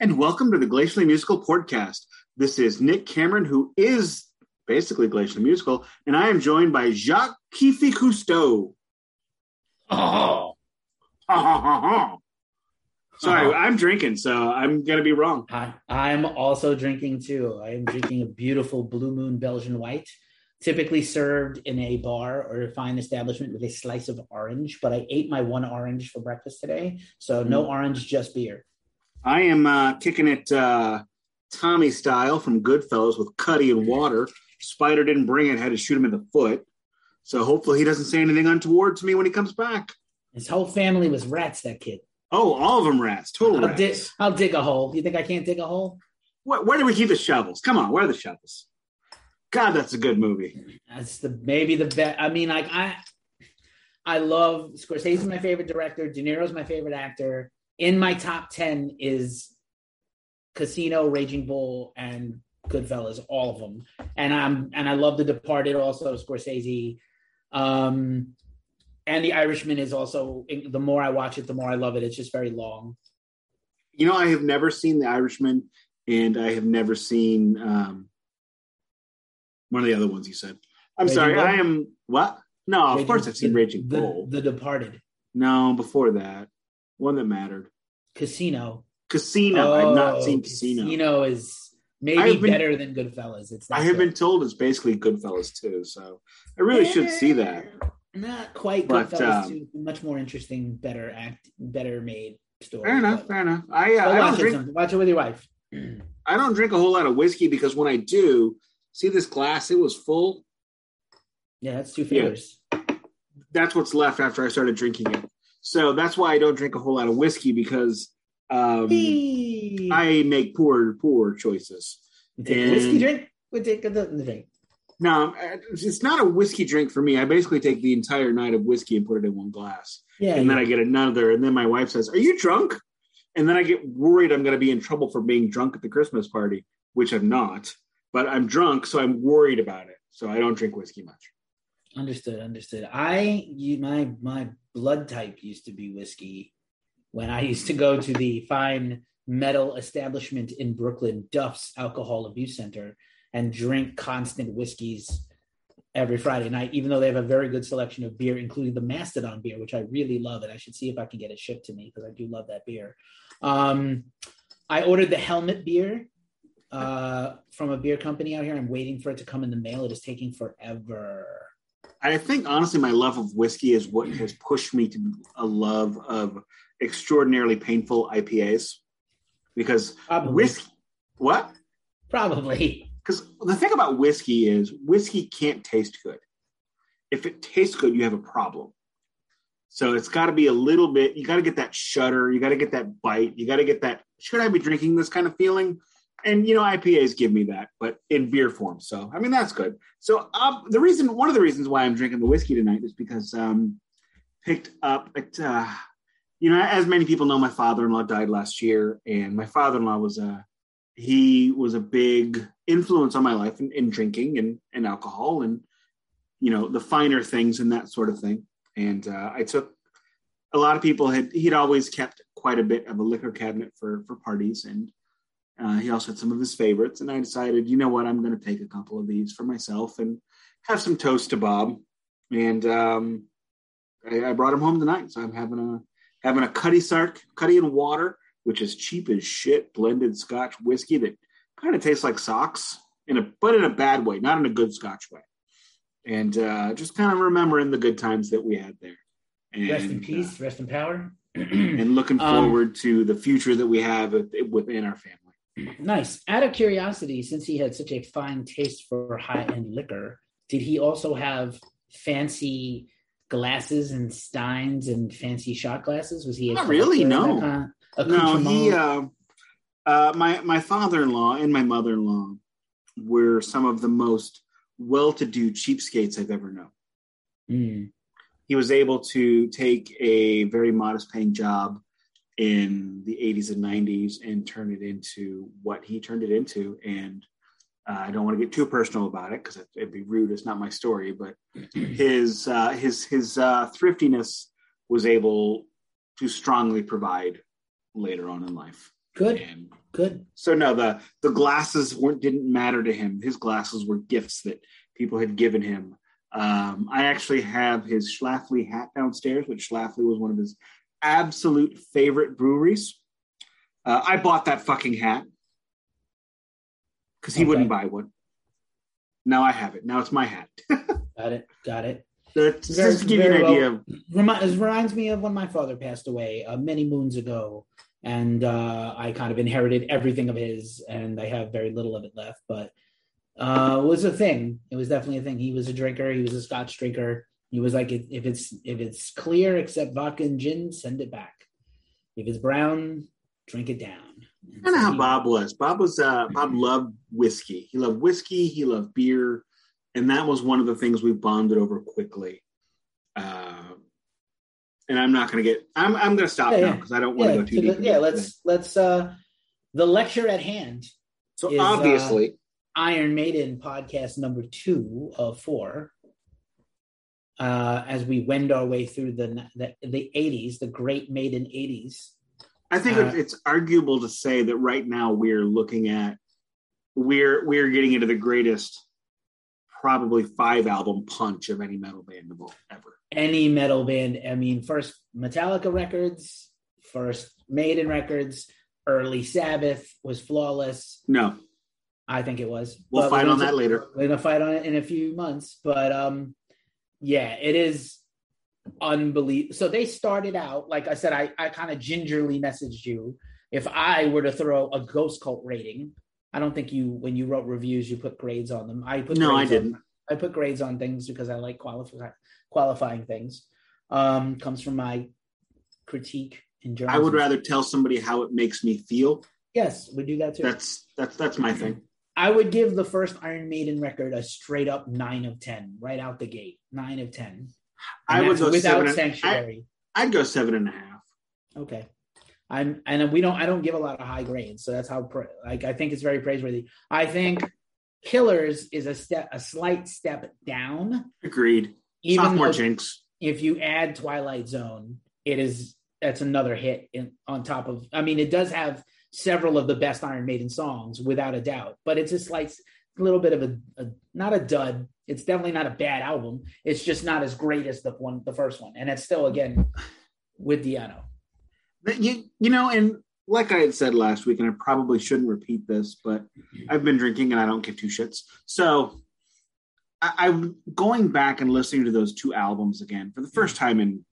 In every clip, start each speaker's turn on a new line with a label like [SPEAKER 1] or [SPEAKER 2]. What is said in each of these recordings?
[SPEAKER 1] and welcome to the Glacially Musical Podcast. This is Nick Cameron, who is basically Glacially Musical, and I am joined by Jacques Keefy Cousteau.
[SPEAKER 2] Oh,
[SPEAKER 1] Sorry, I'm drinking, so I'm going to be wrong.
[SPEAKER 2] I, I'm also drinking too. I am drinking a beautiful Blue Moon Belgian White, typically served in a bar or a fine establishment with a slice of orange. But I ate my one orange for breakfast today, so no
[SPEAKER 1] Mm.
[SPEAKER 2] orange, just beer.
[SPEAKER 1] I am uh, kicking it uh, Tommy style from Goodfellas with Cutty and water. Spider didn't bring it, had to shoot him in the foot. So hopefully he doesn't say anything untoward to me when he comes back.
[SPEAKER 2] His whole family was rats. That kid.
[SPEAKER 1] Oh, all of them rats, total
[SPEAKER 2] I'll
[SPEAKER 1] rats.
[SPEAKER 2] dig. I'll dig a hole. You think I can't dig a hole?
[SPEAKER 1] Where, where do we keep the shovels? Come on, where are the shovels? God, that's a good movie.
[SPEAKER 2] That's the maybe the best. I mean, like I, I love Scorsese's my favorite director. De Niro's my favorite actor. In my top ten is Casino, Raging Bull, and Goodfellas. All of them, and I'm and I love The Departed. Also, Scorsese. Um, and The Irishman is also. The more I watch it, the more I love it. It's just very long.
[SPEAKER 1] You know, I have never seen The Irishman, and I have never seen um, one of the other ones you said. I'm
[SPEAKER 2] Raging
[SPEAKER 1] sorry,
[SPEAKER 2] Bull?
[SPEAKER 1] I am what? No, of course I've seen
[SPEAKER 2] the-
[SPEAKER 1] Raging
[SPEAKER 2] the,
[SPEAKER 1] Bull.
[SPEAKER 2] The Departed,
[SPEAKER 1] no, before that, one that mattered.
[SPEAKER 2] Casino.
[SPEAKER 1] Casino. I've not
[SPEAKER 2] Oh,
[SPEAKER 1] seen Casino.
[SPEAKER 2] Casino is maybe
[SPEAKER 1] been-
[SPEAKER 2] better than Goodfellas. It's
[SPEAKER 1] I have
[SPEAKER 2] good.
[SPEAKER 1] been told it's basically Goodfellas too, so I really should see that.
[SPEAKER 2] Not quite
[SPEAKER 1] But,
[SPEAKER 2] Goodfellas.
[SPEAKER 1] um,
[SPEAKER 2] too. Much more interesting, better act, better made story.
[SPEAKER 1] Fair enough. Fair enough. I, uh, I
[SPEAKER 2] watch it.
[SPEAKER 1] drink.
[SPEAKER 2] Some, watch it with your wife.
[SPEAKER 1] I don't drink a whole lot of whiskey because when I do, see this glass, it was full.
[SPEAKER 2] Yeah, that's two
[SPEAKER 1] Yeah.
[SPEAKER 2] fingers.
[SPEAKER 1] That's what's left after I started drinking it. So that's why I don't drink a whole lot of whiskey because um,
[SPEAKER 2] Hey.
[SPEAKER 1] I make poor, poor choices.
[SPEAKER 2] We take a whiskey drink. We take a the drink.
[SPEAKER 1] No, it's not a whiskey drink for me. I basically take the entire night of whiskey and put it in one glass.
[SPEAKER 2] Yeah,
[SPEAKER 1] and then. I get another, and then my wife says, "Are you drunk?" And then I get worried I'm going to be in trouble for being drunk at the Christmas party, which I'm not. But I'm drunk, so I'm worried about it. So I don't drink whiskey much.
[SPEAKER 2] Understood, understood. I you, my my blood type used to be whiskey when I used to go to the fine metal establishment in Brooklyn, Duff's Alcohol Abuse Center, and drink constant whiskeys every Friday night, even though they have a very good selection of beer, including the Mastodon beer, which I really love. And I should see if I can get it shipped to me because I do love that beer. Um, I ordered the Helmet beer uh, from a beer company out here. I'm waiting for it to come in the mail. It is taking forever.
[SPEAKER 1] I think honestly, my love of whiskey is what has pushed me to a love of extraordinarily painful IPAs. Because
[SPEAKER 2] Probably.
[SPEAKER 1] whiskey, what?
[SPEAKER 2] Probably.
[SPEAKER 1] Because the thing about whiskey is whiskey can't taste good. If it tastes good, you have a problem. So it's got to be a little bit. You got to get that shudder. You got to get that bite. You got to get that. Should I be drinking this kind of feeling? And you know, IPAs give me that, but in beer form. So I mean, that's good. So um, the reason, one of the reasons why I'm drinking the whiskey tonight is because um, picked up at, uh, you know, as many people know, my father-in-law died last year, and my father-in-law was a he was a big influence on my life in, in drinking and, and alcohol and you know the finer things and that sort of thing and uh, i took a lot of people had he'd always kept quite a bit of a liquor cabinet for for parties and uh, he also had some of his favorites and i decided you know what i'm going to take a couple of these for myself and have some toast to bob and um, I, I brought him home tonight so i'm having a having a Cutty Sark Cutty and water which is cheap as shit blended Scotch whiskey that kind of tastes like socks in a but in a bad way, not in a good Scotch way. And uh, just kind of remembering the good times that we had there. And,
[SPEAKER 2] Rest in peace. Rest in power.
[SPEAKER 1] uh, and looking
[SPEAKER 2] Um,
[SPEAKER 1] forward to the future that we have within our family.
[SPEAKER 2] Nice. Out of curiosity, since he had such a fine taste for high end liquor, did he also have fancy glasses and steins and fancy shot glasses? Was he a
[SPEAKER 1] Not really, no.
[SPEAKER 2] kind of
[SPEAKER 1] No, he, uh, uh, my my father in law and my mother in law were some of the most well to do cheapskates I've ever known.
[SPEAKER 2] Mm.
[SPEAKER 1] he was able to take a very modest paying job in the 80s and 90s and turn it into what he turned it into and uh, i don't want to get too personal about it because it'd be rude it's not my story but his uh, his his uh, thriftiness was able to strongly provide later on in life
[SPEAKER 2] Good.
[SPEAKER 1] And
[SPEAKER 2] Good.
[SPEAKER 1] so no, the the glasses weren't didn't matter to him. His glasses were gifts that people had given him. Um, I actually have his Schlafly hat downstairs, which Schlafly was one of his absolute favorite breweries. Uh, I bought that fucking hat because he
[SPEAKER 2] Okay.
[SPEAKER 1] wouldn't buy one. Now I have it. Now it's my hat.
[SPEAKER 2] Got it. Got it.
[SPEAKER 1] That's
[SPEAKER 2] Very-
[SPEAKER 1] just to give you an
[SPEAKER 2] well-
[SPEAKER 1] idea
[SPEAKER 2] Remi- it reminds me of when my father passed away uh, many moons ago, and uh, I kind of inherited everything of his, and I have very little of it left. But uh, it was a thing. It was definitely a thing. He was a drinker. He was a Scotch drinker. He was like, if it's if it's clear except vodka and gin, send it back. If it's brown, drink it down. And
[SPEAKER 1] kind of how Bob was. Bob was uh, Bob loved whiskey. He loved whiskey. He loved beer, and that was one of the things we bonded over quickly. Uh, and I'm not going to get. I'm I'm going to stop
[SPEAKER 2] Yeah,
[SPEAKER 1] now because I don't want
[SPEAKER 2] Yeah,
[SPEAKER 1] to go too
[SPEAKER 2] to
[SPEAKER 1] deep.
[SPEAKER 2] the- yeah. Let's let's. uh The lecture at hand
[SPEAKER 1] So
[SPEAKER 2] is, uh,
[SPEAKER 1] obviously,
[SPEAKER 2] Iron Maiden podcast number two of four. Uh, as we wend our way through the the, the 80s, the great Maiden 80s.
[SPEAKER 1] I think
[SPEAKER 2] uh,
[SPEAKER 1] it's, it's arguable to say that right now we're looking at we're we're getting into the greatest, probably five album punch of any metal band of all ever.
[SPEAKER 2] Any metal band, I mean, first Metallica records, first Maiden records, early Sabbath was flawless.
[SPEAKER 1] No,
[SPEAKER 2] I think it was.
[SPEAKER 1] we'll
[SPEAKER 2] But
[SPEAKER 1] fight on that later.
[SPEAKER 2] We're gonna fight on it in a few months, but um, yeah, it is unbelievable. So they started out, like I said, I I kind of gingerly messaged you if I were to throw a ghost cult rating. I don't think you, when you wrote reviews, you put grades on them. I put
[SPEAKER 1] No, I
[SPEAKER 2] grades on-
[SPEAKER 1] didn't.
[SPEAKER 2] I put grades on things because I like qualify, qualifying things. Um, comes from my critique in journalism.
[SPEAKER 1] I would rather tell somebody how it makes me feel.
[SPEAKER 2] Yes, we do that too.
[SPEAKER 1] That's that's that's my thing.
[SPEAKER 2] I would give the first Iron Maiden record a straight up nine of ten, right out the gate. Nine of ten.
[SPEAKER 1] I
[SPEAKER 2] And
[SPEAKER 1] would go
[SPEAKER 2] without sanctuary.
[SPEAKER 1] I'd go seven and a half.
[SPEAKER 2] okay. I'm and we don't I don't give a lot of high grades, so that's how like I think it's very praiseworthy. I think Killers is a step a slight step down,
[SPEAKER 1] Agreed.
[SPEAKER 2] even
[SPEAKER 1] Sophomore jinx.
[SPEAKER 2] if you add Twilight Zone, it is that's another hit in, on top of. I mean, it does have several of the best Iron Maiden songs without a doubt, but it's a slight little bit of a, a not a dud. It's definitely not a bad album. It's just not as great as the one, the first one, and it's still again with
[SPEAKER 1] Di'Anno. You you know, and like I had said last week, and I probably shouldn't repeat this, but I've been drinking and I don't give two shits. So I, I'm going back and listening to those two albums again for the first time in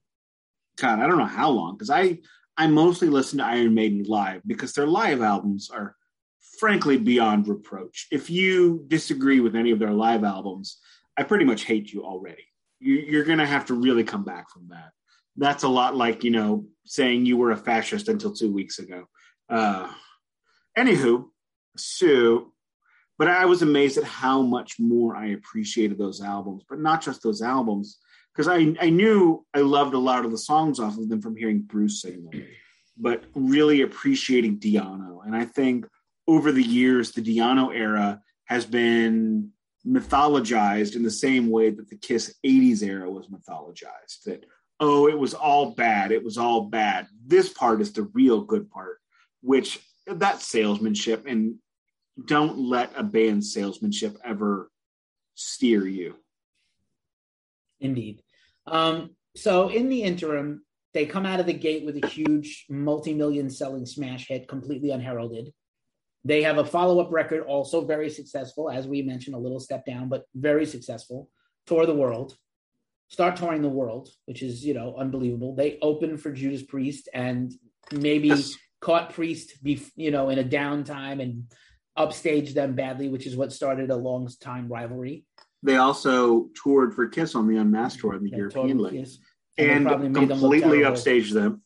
[SPEAKER 1] God, I don't know how long, because I I mostly listen to Iron Maiden live because their live albums are frankly beyond reproach. If you disagree with any of their live albums, I pretty much hate you already. You, you're going to have to really come back from that. That's a lot like, you know, saying you were a fascist until two weeks ago. Uh, anywho, so, but I was amazed at how much more I appreciated those albums, but not just those albums, because I, I knew I loved a lot of the songs off of them from hearing Bruce sing them, but really appreciating Di'Anno. And I think over the years, the Di'Anno era has been mythologized in the same way that the Kiss 80s era was mythologized. That, oh, it was all bad. It was all bad. This part is the real good part, which that salesmanship and don't let a band's salesmanship ever steer you.
[SPEAKER 2] Indeed. Um, so in the interim, they come out of the gate with a huge multi-million selling smash hit, completely unheralded. They have a follow-up record, also very successful, as we mentioned, a little step down, but very successful. Tour the world, start touring the world, which is you know unbelievable. They open for Judas Priest and maybe
[SPEAKER 1] Yes.
[SPEAKER 2] caught Priest, be you know, in a downtime and upstaged them badly, which is what started a long time rivalry.
[SPEAKER 1] They also toured for Kiss on the Unmasked tour in the European League.
[SPEAKER 2] And they
[SPEAKER 1] and
[SPEAKER 2] made them
[SPEAKER 1] completely upstaged them.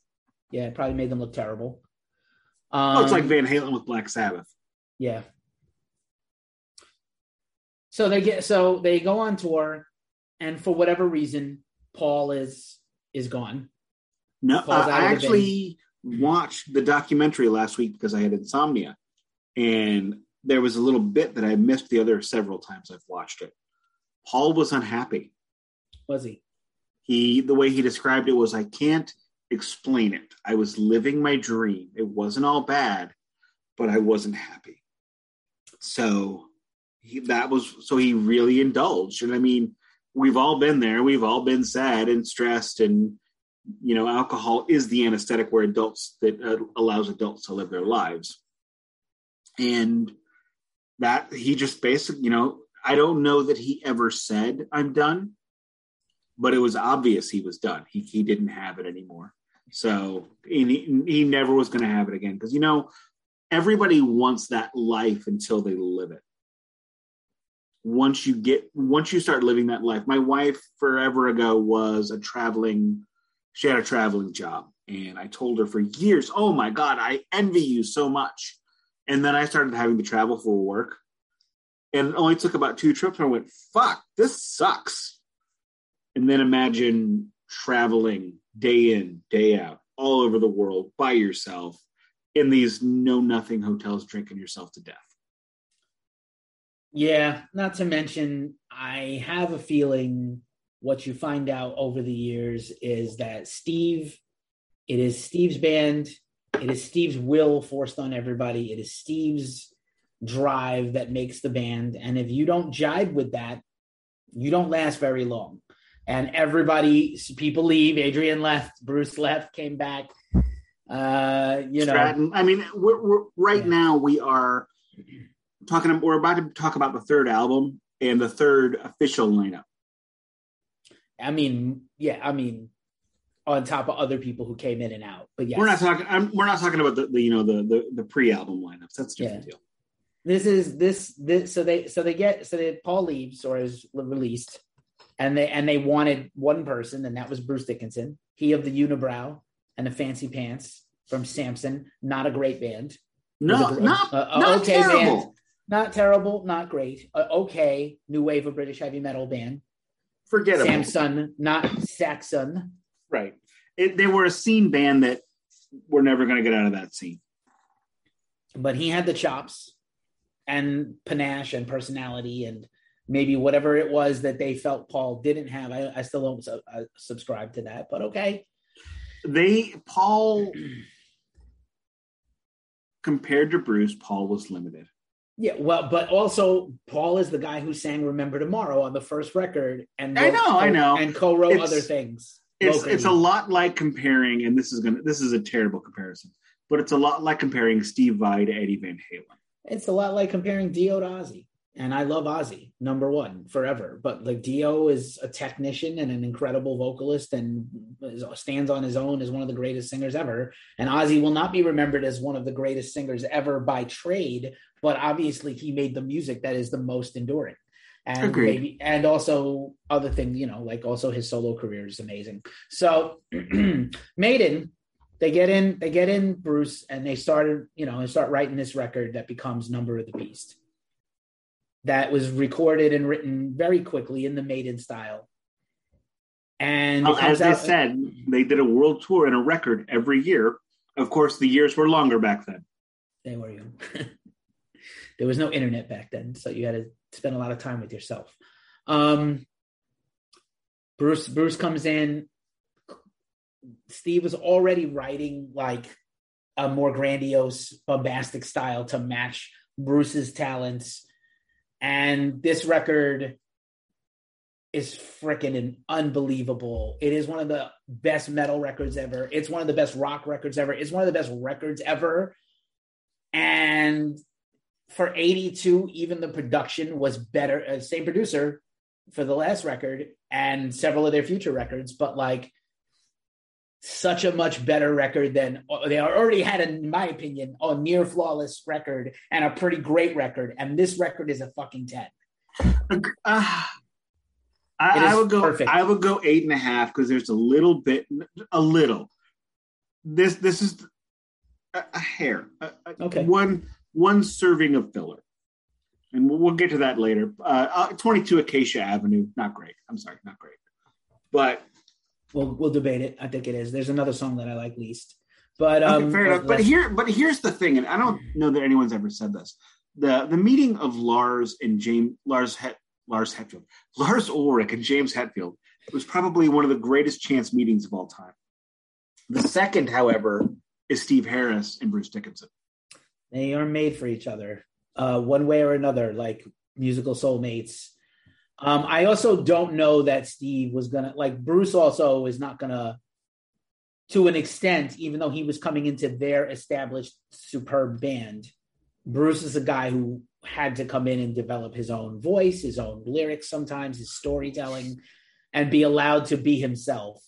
[SPEAKER 2] Yeah, it probably made them look terrible. Um,
[SPEAKER 1] Oh, it's like Van Halen with Black Sabbath.
[SPEAKER 2] yeah. So they get so they go on tour, and for whatever reason, Paul is is gone.
[SPEAKER 1] No, uh, I actually watched the documentary last week because I had insomnia, and there was a little bit that I missed the other several times I've watched it. Paul was unhappy.
[SPEAKER 2] Was he?
[SPEAKER 1] He the way he described it was I can't explain it. I was living my dream. It wasn't all bad. but I wasn't happy. So he, that was so he really indulged. And I mean, we've all been there. We've all been sad and stressed, and you know, alcohol is the anesthetic where adults that uh, allows adults to live their lives. And that he just basically, you know, I don't know that he ever said I'm done, but it was obvious he was done. He he didn't have it anymore. So he, he never was going to have it again because you know everybody wants that life until they live it. Once you get once you start living that life, my wife forever ago was a traveling. She had a traveling job, and I told her for years, "Oh my God, I envy you so much." And then I started having to travel for work, and it only took about two trips. I went, "Fuck, this sucks." And then imagine traveling day in, day out, all over the world by yourself in these know nothing hotels, drinking yourself to death.
[SPEAKER 2] Yeah, not to mention, I have a feeling what you find out over the years is that Steve, it is Steve's band, it is Steve's will forced on everybody, it is Steve's drive that makes the band. And if you don't jive with that, you don't last very long and everybody people leave adrian left bruce left came back uh you know
[SPEAKER 1] Stratton. i mean we're, we're right yeah. now we are talking we're about to talk about the third album and the third official lineup
[SPEAKER 2] i mean yeah i mean on top of other people who came in and out but yeah
[SPEAKER 1] we're not talking I'm, we're not talking about the, the you know the the, the pre-album lineups that's a different yeah. deal
[SPEAKER 2] this is this this so they so they get so that paul leaves or is released and they and they wanted one person, and that was Bruce Dickinson. He of the unibrow and the fancy pants from Samson. Not a great band.
[SPEAKER 1] No, not, not okay terrible.
[SPEAKER 2] Band. Not terrible, not great. okay, new wave of British heavy metal band.
[SPEAKER 1] Forget
[SPEAKER 2] Samson, not Saxon.
[SPEAKER 1] Right. It, they were a scene band that we're never going to get out of that scene.
[SPEAKER 2] But he had the chops and panache and personality and maybe whatever it was that they felt Paul didn't have. I, I still don't su- I uh, subscribe to that, but okay.
[SPEAKER 1] They Paul compared to Bruce, Paul was limited.
[SPEAKER 2] Yeah, well, but also Paul is the guy who sang "Remember Tomorrow" on the first record, and
[SPEAKER 1] wrote, I know, I know,
[SPEAKER 2] and co-wrote it's, other things.
[SPEAKER 1] It's locally. it's a lot like comparing, and this is gonna this is a terrible comparison, but it's a lot like comparing Steve Vai to Eddie Van Halen.
[SPEAKER 2] It's a lot like comparing Dio to Ozzy and I love Ozzy, number one, forever. But like Dio is a technician and an incredible vocalist and stands on his own as one of the greatest singers ever. And Ozzy will not be remembered as one of the greatest singers ever by trade, but obviously he made the music that is the most enduring. And Agreed. maybe and also other things, you know, like also his solo career is amazing. So Maiden, they get in, they get in Bruce and they started, you know, and start writing this record that becomes Number of the Beast that was recorded and written very quickly in the Maiden style. And
[SPEAKER 1] well, as they said, they did a world tour and a record every year. Of course, the years were longer back then.
[SPEAKER 2] They were young. there was no internet back then, so you had to spend a lot of time with yourself. Um, Bruce Bruce comes in. Steve was already writing like a more grandiose, bombastic style to match Bruce's talents and this record is freaking unbelievable. It is one of the best metal records ever. It's one of the best rock records ever. It's one of the best records ever. And for 82, even the production was better. Uh, same producer for the last record and several of their future records, but like such a much better record than they already had, in my opinion, a near flawless record and a pretty great record. And this record is a fucking 10. Uh, I,
[SPEAKER 1] I, would go. Perfect. I would go eight and a half because there's a little bit, a little. This this is a, a hair. A, okay. One one serving of filler, and we'll, we'll get to that later. Uh, uh, 22 Acacia Avenue, not great. I'm sorry, not great. But
[SPEAKER 2] we'll we'll debate it. I think it is. There's another song that I like least. But um,
[SPEAKER 1] okay, fair enough. But here, but here's the thing, and I don't know that anyone's ever said this. the The meeting of Lars and James Lars Het, Lars Hetfield, Lars Ulrich and James Hetfield was probably one of the greatest chance meetings of all time. The second, however, is Steve Harris and Bruce Dickinson.
[SPEAKER 2] They are made for each other, uh, one way or another, like musical soulmates. Um, I also don't know that Steve was gonna like Bruce. Also, is not gonna, to an extent, even though he was coming into their established superb band. Bruce is a guy who had to come in and develop his own voice, his own lyrics, sometimes his storytelling, and be allowed to be himself.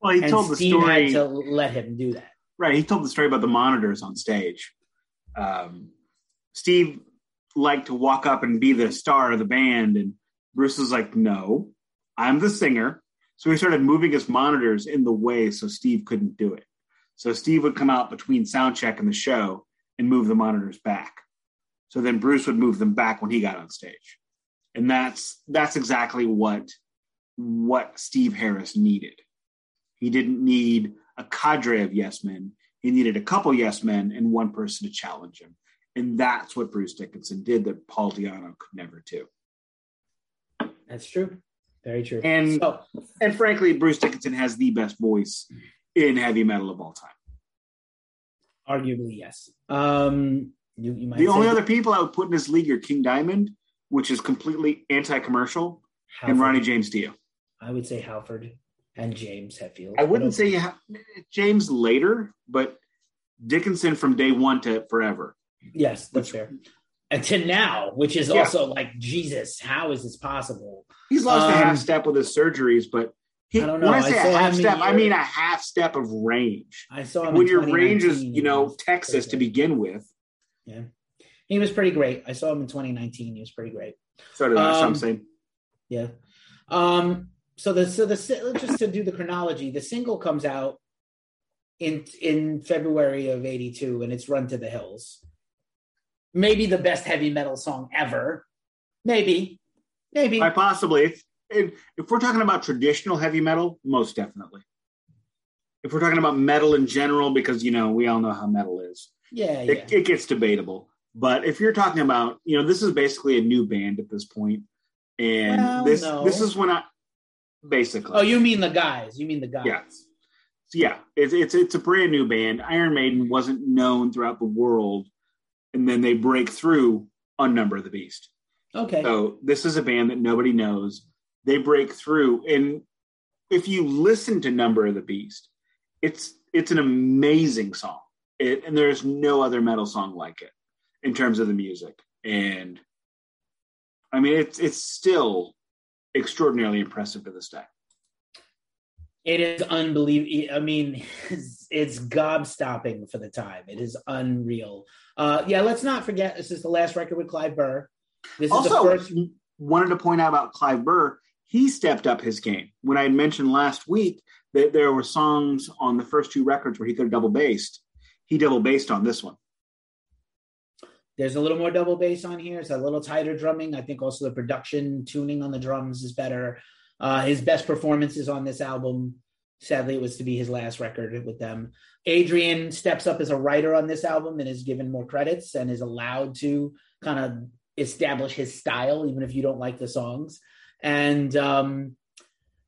[SPEAKER 1] Well, he
[SPEAKER 2] and
[SPEAKER 1] told the story.
[SPEAKER 2] had to let him do that.
[SPEAKER 1] Right. He told the story about the monitors on stage. Um, Steve liked to walk up and be the star of the band, and Bruce was like, "No, I'm the singer." So he started moving his monitors in the way so Steve couldn't do it. So Steve would come out between sound check and the show and move the monitors back. So then Bruce would move them back when he got on stage, and that's that's exactly what what Steve Harris needed. He didn't need a cadre of yes men. He needed a couple yes men and one person to challenge him. And that's what Bruce Dickinson did that Paul Di'Anno could never do.
[SPEAKER 2] That's true. Very true.
[SPEAKER 1] And
[SPEAKER 2] so,
[SPEAKER 1] and frankly, Bruce Dickinson has the best voice in heavy metal of all time.
[SPEAKER 2] arguably, yes. Um, you, you might
[SPEAKER 1] The only
[SPEAKER 2] say
[SPEAKER 1] other people I would put in this league are King Diamond, which is completely anti-commercial, and Ronnie James Dio.
[SPEAKER 2] I would say Halford and James Hetfield.
[SPEAKER 1] I wouldn't say have, James later, but Dickinson from day one to forever.
[SPEAKER 2] yes, that's fair. And to now, which is
[SPEAKER 1] Yeah.
[SPEAKER 2] also like Jesus, how is this possible?
[SPEAKER 1] He's lost a
[SPEAKER 2] Um,
[SPEAKER 1] half step with his surgeries, but he,
[SPEAKER 2] I don't know.
[SPEAKER 1] when I
[SPEAKER 2] I
[SPEAKER 1] say
[SPEAKER 2] saw
[SPEAKER 1] a half step, I mean a half step of range.
[SPEAKER 2] I saw him
[SPEAKER 1] when your range is, you know, Texas to begin with.
[SPEAKER 2] Yeah, he was pretty great. I saw him in 2019. He was pretty great.
[SPEAKER 1] So did I.
[SPEAKER 2] Um,
[SPEAKER 1] I'm saying,
[SPEAKER 2] Yeah. Um. So the so the just to do the chronology, the single comes out in in February of '82, and it's "Run to the Hills." Maybe the best heavy metal song ever. Maybe, maybe.
[SPEAKER 1] Possibly, if, if, if we're talking about traditional heavy metal, most definitely. If we're talking about metal in general, because you know we all know how metal is,
[SPEAKER 2] yeah, yeah.
[SPEAKER 1] it, it gets debatable. But if you're talking about, you know, this is basically a new band at this point, and
[SPEAKER 2] Well,
[SPEAKER 1] this
[SPEAKER 2] no.
[SPEAKER 1] this is when I basically.
[SPEAKER 2] oh, you mean the guys? You mean the guys?
[SPEAKER 1] Yeah. So, yeah, it's it's it's a brand new band. Iron Maiden wasn't known throughout the world, and then they break through on Number of the Beast.
[SPEAKER 2] Okay.
[SPEAKER 1] So this is a band that nobody knows. They break through, and if you listen to Number of the Beast, it's it's an amazing song, it, and there's no other metal song like it in terms of the music. And I mean, it's it's still extraordinarily impressive to this day.
[SPEAKER 2] It is unbelievable. I mean, it's, it's gobstopping for the time. It is unreal. Uh, yeah, let's not forget this is the last record with Clive Burr. This is
[SPEAKER 1] also,
[SPEAKER 2] the first.
[SPEAKER 1] wanted to point out about Clive Burr. He stepped up his game. When I had mentioned last week that there were songs on the first two records where he could have double bassed, he double bassed on this one.
[SPEAKER 2] There's a little more double bass on here. It's a little tighter drumming. I think also the production tuning on the drums is better. Uh, his best performances on this album. Sadly, it was to be his last record with them. Adrian steps up as a writer on this album and is given more credits and is allowed to kind of establish his style, even if you don't like the songs. And um,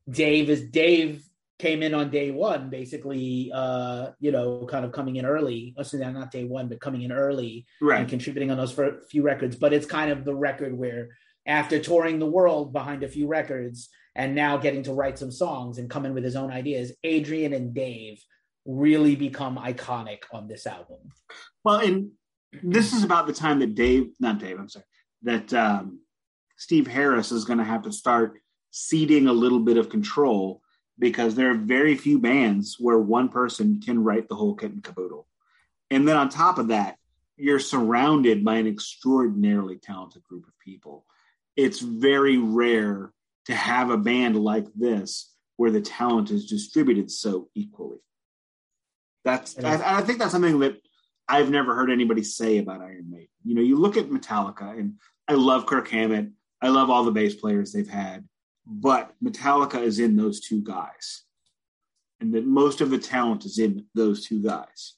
[SPEAKER 2] Dave is Dave came in on day one, basically, uh, you know, kind of coming in early. Oh, so not day one, but coming in early and contributing on those few records. But it's kind of the record where, after touring the world behind a few records and now getting to write some songs and come in with his own ideas, Adrian and Dave really become iconic on this album.
[SPEAKER 1] Well, and this is about the time that Dave, not Dave, I'm sorry, that um, Steve Harris is going to have to start ceding a little bit of control because there are very few bands where one person can write the whole kit and caboodle. And then on top of that, you're surrounded by an extraordinarily talented group of people. It's very rare to have a band like this where the talent is distributed so equally. That's
[SPEAKER 2] It
[SPEAKER 1] I. I think that's something that I've never heard anybody say about Iron Maiden. You know, you look at Metallica, and I love Kirk Hammett. I love all the bass players they've had, but Metallica is in those two guys, and that most of the talent is in those two guys.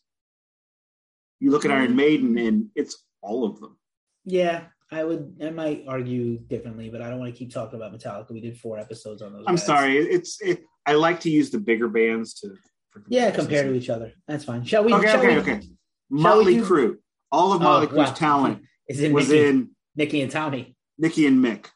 [SPEAKER 1] You look at mm. Iron Maiden, and it's all of them.
[SPEAKER 2] Yeah, I would. I might argue differently, but I don't want to keep talking about Metallica. We did four episodes on those.
[SPEAKER 1] I'm
[SPEAKER 2] guys.
[SPEAKER 1] sorry. It's it, I like to use the bigger bands to. For
[SPEAKER 2] Yeah, compare to each other. That's fine. Shall we?
[SPEAKER 1] Okay,
[SPEAKER 2] shall
[SPEAKER 1] okay,
[SPEAKER 2] we,
[SPEAKER 1] okay. Motley
[SPEAKER 2] do-
[SPEAKER 1] Crue. All of
[SPEAKER 2] Oh,
[SPEAKER 1] Motley Crue's
[SPEAKER 2] wow.
[SPEAKER 1] talent
[SPEAKER 2] Is it
[SPEAKER 1] was
[SPEAKER 2] Nikki,
[SPEAKER 1] in
[SPEAKER 2] Nikki and Tommy?
[SPEAKER 1] Nikki and Mick.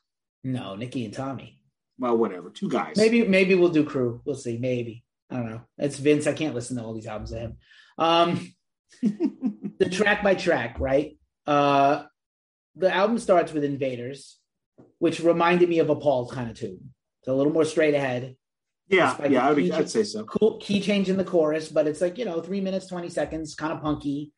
[SPEAKER 2] No, Nikki and Tommy.
[SPEAKER 1] Well, whatever, two guys.
[SPEAKER 2] Maybe maybe we'll do Crue. We'll see. Maybe. I don't know. It's Vince. I can't listen to all these albums of him. Um the track by track, right? Uh the album starts with Invaders, which reminded me of a Paul's kind of tune. It's a little more straight ahead.
[SPEAKER 1] Yeah, yeah, I
[SPEAKER 2] would,
[SPEAKER 1] I'd say so.
[SPEAKER 2] Cool key change in the chorus, but it's like you know, three minutes twenty seconds, kind of punky.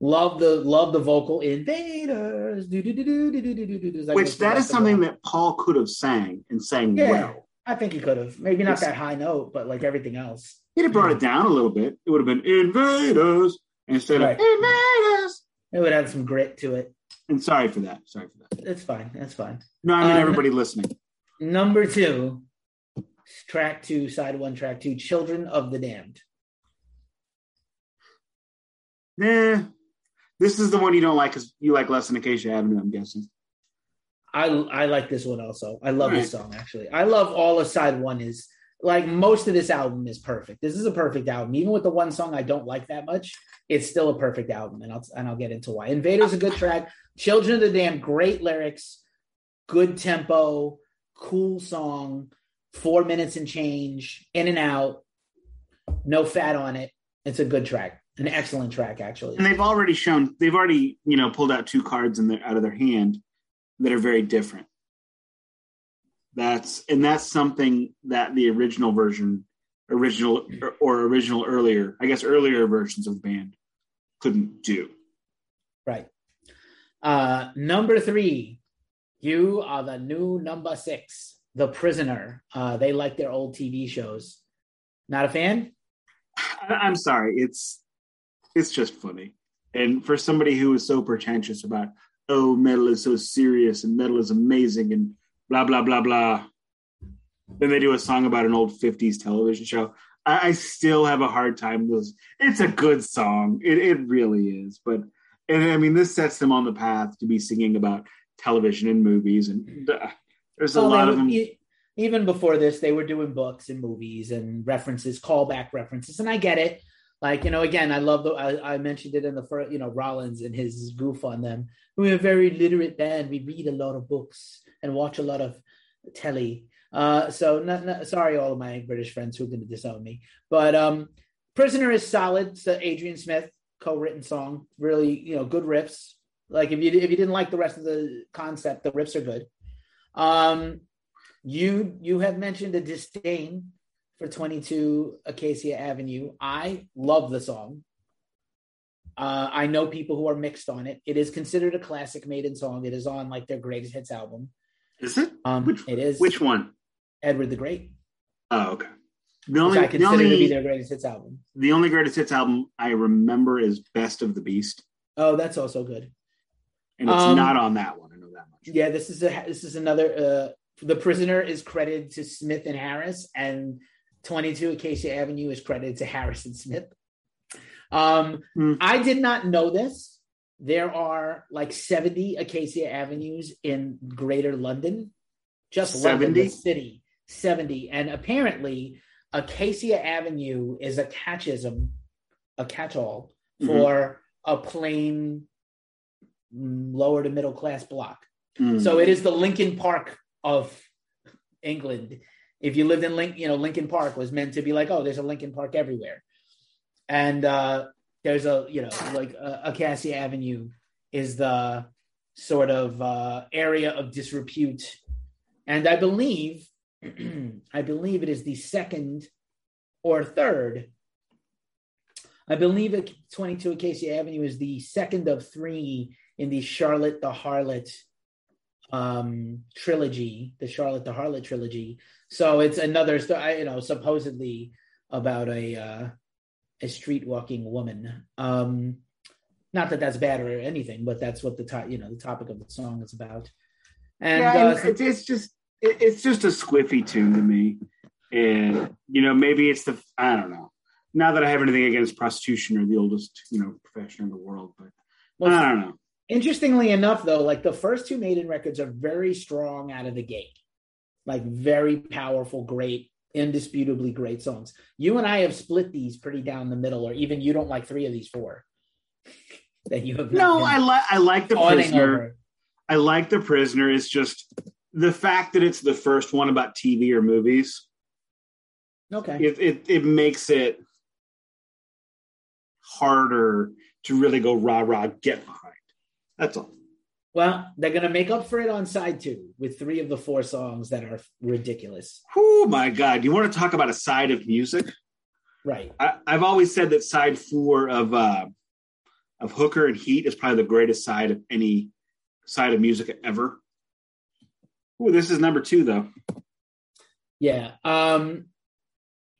[SPEAKER 2] Love the love the vocal invaders.
[SPEAKER 1] Which that is something that Paul could have sang and sang
[SPEAKER 2] yeah,
[SPEAKER 1] well.
[SPEAKER 2] I think he could have. Maybe not
[SPEAKER 1] it's,
[SPEAKER 2] that high note, but like everything else.
[SPEAKER 1] He'd have brought it down a little bit. It would have been invaders instead
[SPEAKER 2] right.
[SPEAKER 1] of invaders.
[SPEAKER 2] It would have some grit to it.
[SPEAKER 1] And sorry for that. Sorry for that.
[SPEAKER 2] It's fine. That's fine.
[SPEAKER 1] No, I mean
[SPEAKER 2] Um,
[SPEAKER 1] everybody listening.
[SPEAKER 2] Number two, track two, side one, track two, Children of the Damned.
[SPEAKER 1] Nah, this is the one you don't like because you like less than Acacia Avenue. I'm guessing.
[SPEAKER 2] I I like this one also. I love this song actually. I love all of side one is like most of this album is perfect. This is a perfect album. Even with the one song I don't like that much, it's still a perfect album, and I'll and I'll get into why. Invader's a good track. Children of the Damned, great lyrics, good tempo, cool song, four minutes and change, in and out, no fat on it. It's a good track, an excellent track actually.
[SPEAKER 1] And they've already shown. They've already you know pulled out two cards in their out of their hand that are very different. That's and that's something that the original version, original or, or original earlier, I guess earlier versions of the band couldn't do.
[SPEAKER 2] Right. Uh, number three, you are the new number six, The Prisoner. Uh, they like their old TV shows. Not a fan?
[SPEAKER 1] I'm sorry, it's it's just funny. And for somebody who is so pretentious about oh metal is so serious and metal is amazing and blah blah blah blah, then they do a song about an old '50s television show. I, I still have a hard time with. It's a good song, it it really is. But and I mean, this sets them on the path to be singing about television and movies, and uh, there's a
[SPEAKER 2] Well,
[SPEAKER 1] lot of them.
[SPEAKER 2] e- even before this, they were doing books and movies and references, callback references, and I get it. Like you know, again, I love the. I, I mentioned it in the first, you know, Rollins and his goof on them. We're a very literate band. We read a lot of books and watch a lot of telly. Uh, so, not, not, sorry, all of my British friends who are going to disown me. But um, "Prisoner" is solid. It's the Adrian Smith co-written song. Really, you know, good riffs. Like if you if you didn't like the rest of the concept, the riffs are good. Um, you you have mentioned a disdain for 22 Acacia Avenue. I love the song. Uh, I know people who are mixed on it. It is considered a classic Maiden song. It is on like their greatest hits album.
[SPEAKER 1] Is it?
[SPEAKER 2] Um,
[SPEAKER 1] Which-
[SPEAKER 2] it is
[SPEAKER 1] Which one?
[SPEAKER 2] Edward the Great,
[SPEAKER 1] Oh, okay. The
[SPEAKER 2] which
[SPEAKER 1] only,
[SPEAKER 2] I
[SPEAKER 1] the
[SPEAKER 2] consider to be their greatest hits album.
[SPEAKER 1] the only greatest hits album I remember is Best of the Beast,
[SPEAKER 2] Oh, that's also good.
[SPEAKER 1] and it's
[SPEAKER 2] Um,
[SPEAKER 1] not on that one. I know that much.
[SPEAKER 2] Yeah, this is a this is another. Uh, the prisoner is credited to Smith and Harris, and 22 Acacia Avenue is credited to Harrison Smith. Um,
[SPEAKER 1] Hmm.
[SPEAKER 2] I did not know this. There are like 70 Acacia Avenues in Greater London, just London, the
[SPEAKER 1] 70?
[SPEAKER 2] city. 70, and apparently Acacia Avenue is a catchism, a catch-all
[SPEAKER 1] Mhm.
[SPEAKER 2] for a plain mm, lower to middle class block.
[SPEAKER 1] Mm.
[SPEAKER 2] So it is the Lincoln Park of England. If you lived in Link, you know, Lincoln Park was meant to be like, oh, there's a Lincoln Park everywhere. And uh, there's a, you know, like uh, Acacia Avenue is the sort of uh, area of disrepute. And I believe, I believe it is the second or third. I believe it, 22 Acacia Avenue is the second of three in the Charlotte the Harlot um trilogy the charlotte the harlot trilogy so it's another sto- you know supposedly about a uh a street walking woman um not that that's bad or anything but that's what the top you know the topic of the song is about and
[SPEAKER 1] yeah,
[SPEAKER 2] uh,
[SPEAKER 1] and it's, it's just it's just a squiffy tune to me, and you know maybe it's the I don't know. Not that I have anything against prostitution or the oldest you know profession in the world, but
[SPEAKER 2] well,
[SPEAKER 1] I don't know.
[SPEAKER 2] Interestingly enough, though, like the first two Maiden records are very strong out of the gate, like very powerful, great, indisputably great songs. You and I have split these pretty down the middle, or even you don't like three of these four. that you have.
[SPEAKER 1] No, I like I like the prisoner.
[SPEAKER 2] over.
[SPEAKER 1] I like the prisoner. It's just the fact that it's the first one about TV or movies.
[SPEAKER 2] Okay.
[SPEAKER 1] It it, it makes it harder to really go rah rah get behind. That's all.
[SPEAKER 2] Well, they're gonna make up for it on side two with three of the four songs that are ridiculous.
[SPEAKER 1] Oh my god! You want to talk about a side of music?
[SPEAKER 2] Right.
[SPEAKER 1] I, I've always said that side four of uh, of Hooker and Heat is probably the greatest side of any side of music ever. Ooh, this is number two though.
[SPEAKER 2] Yeah. Um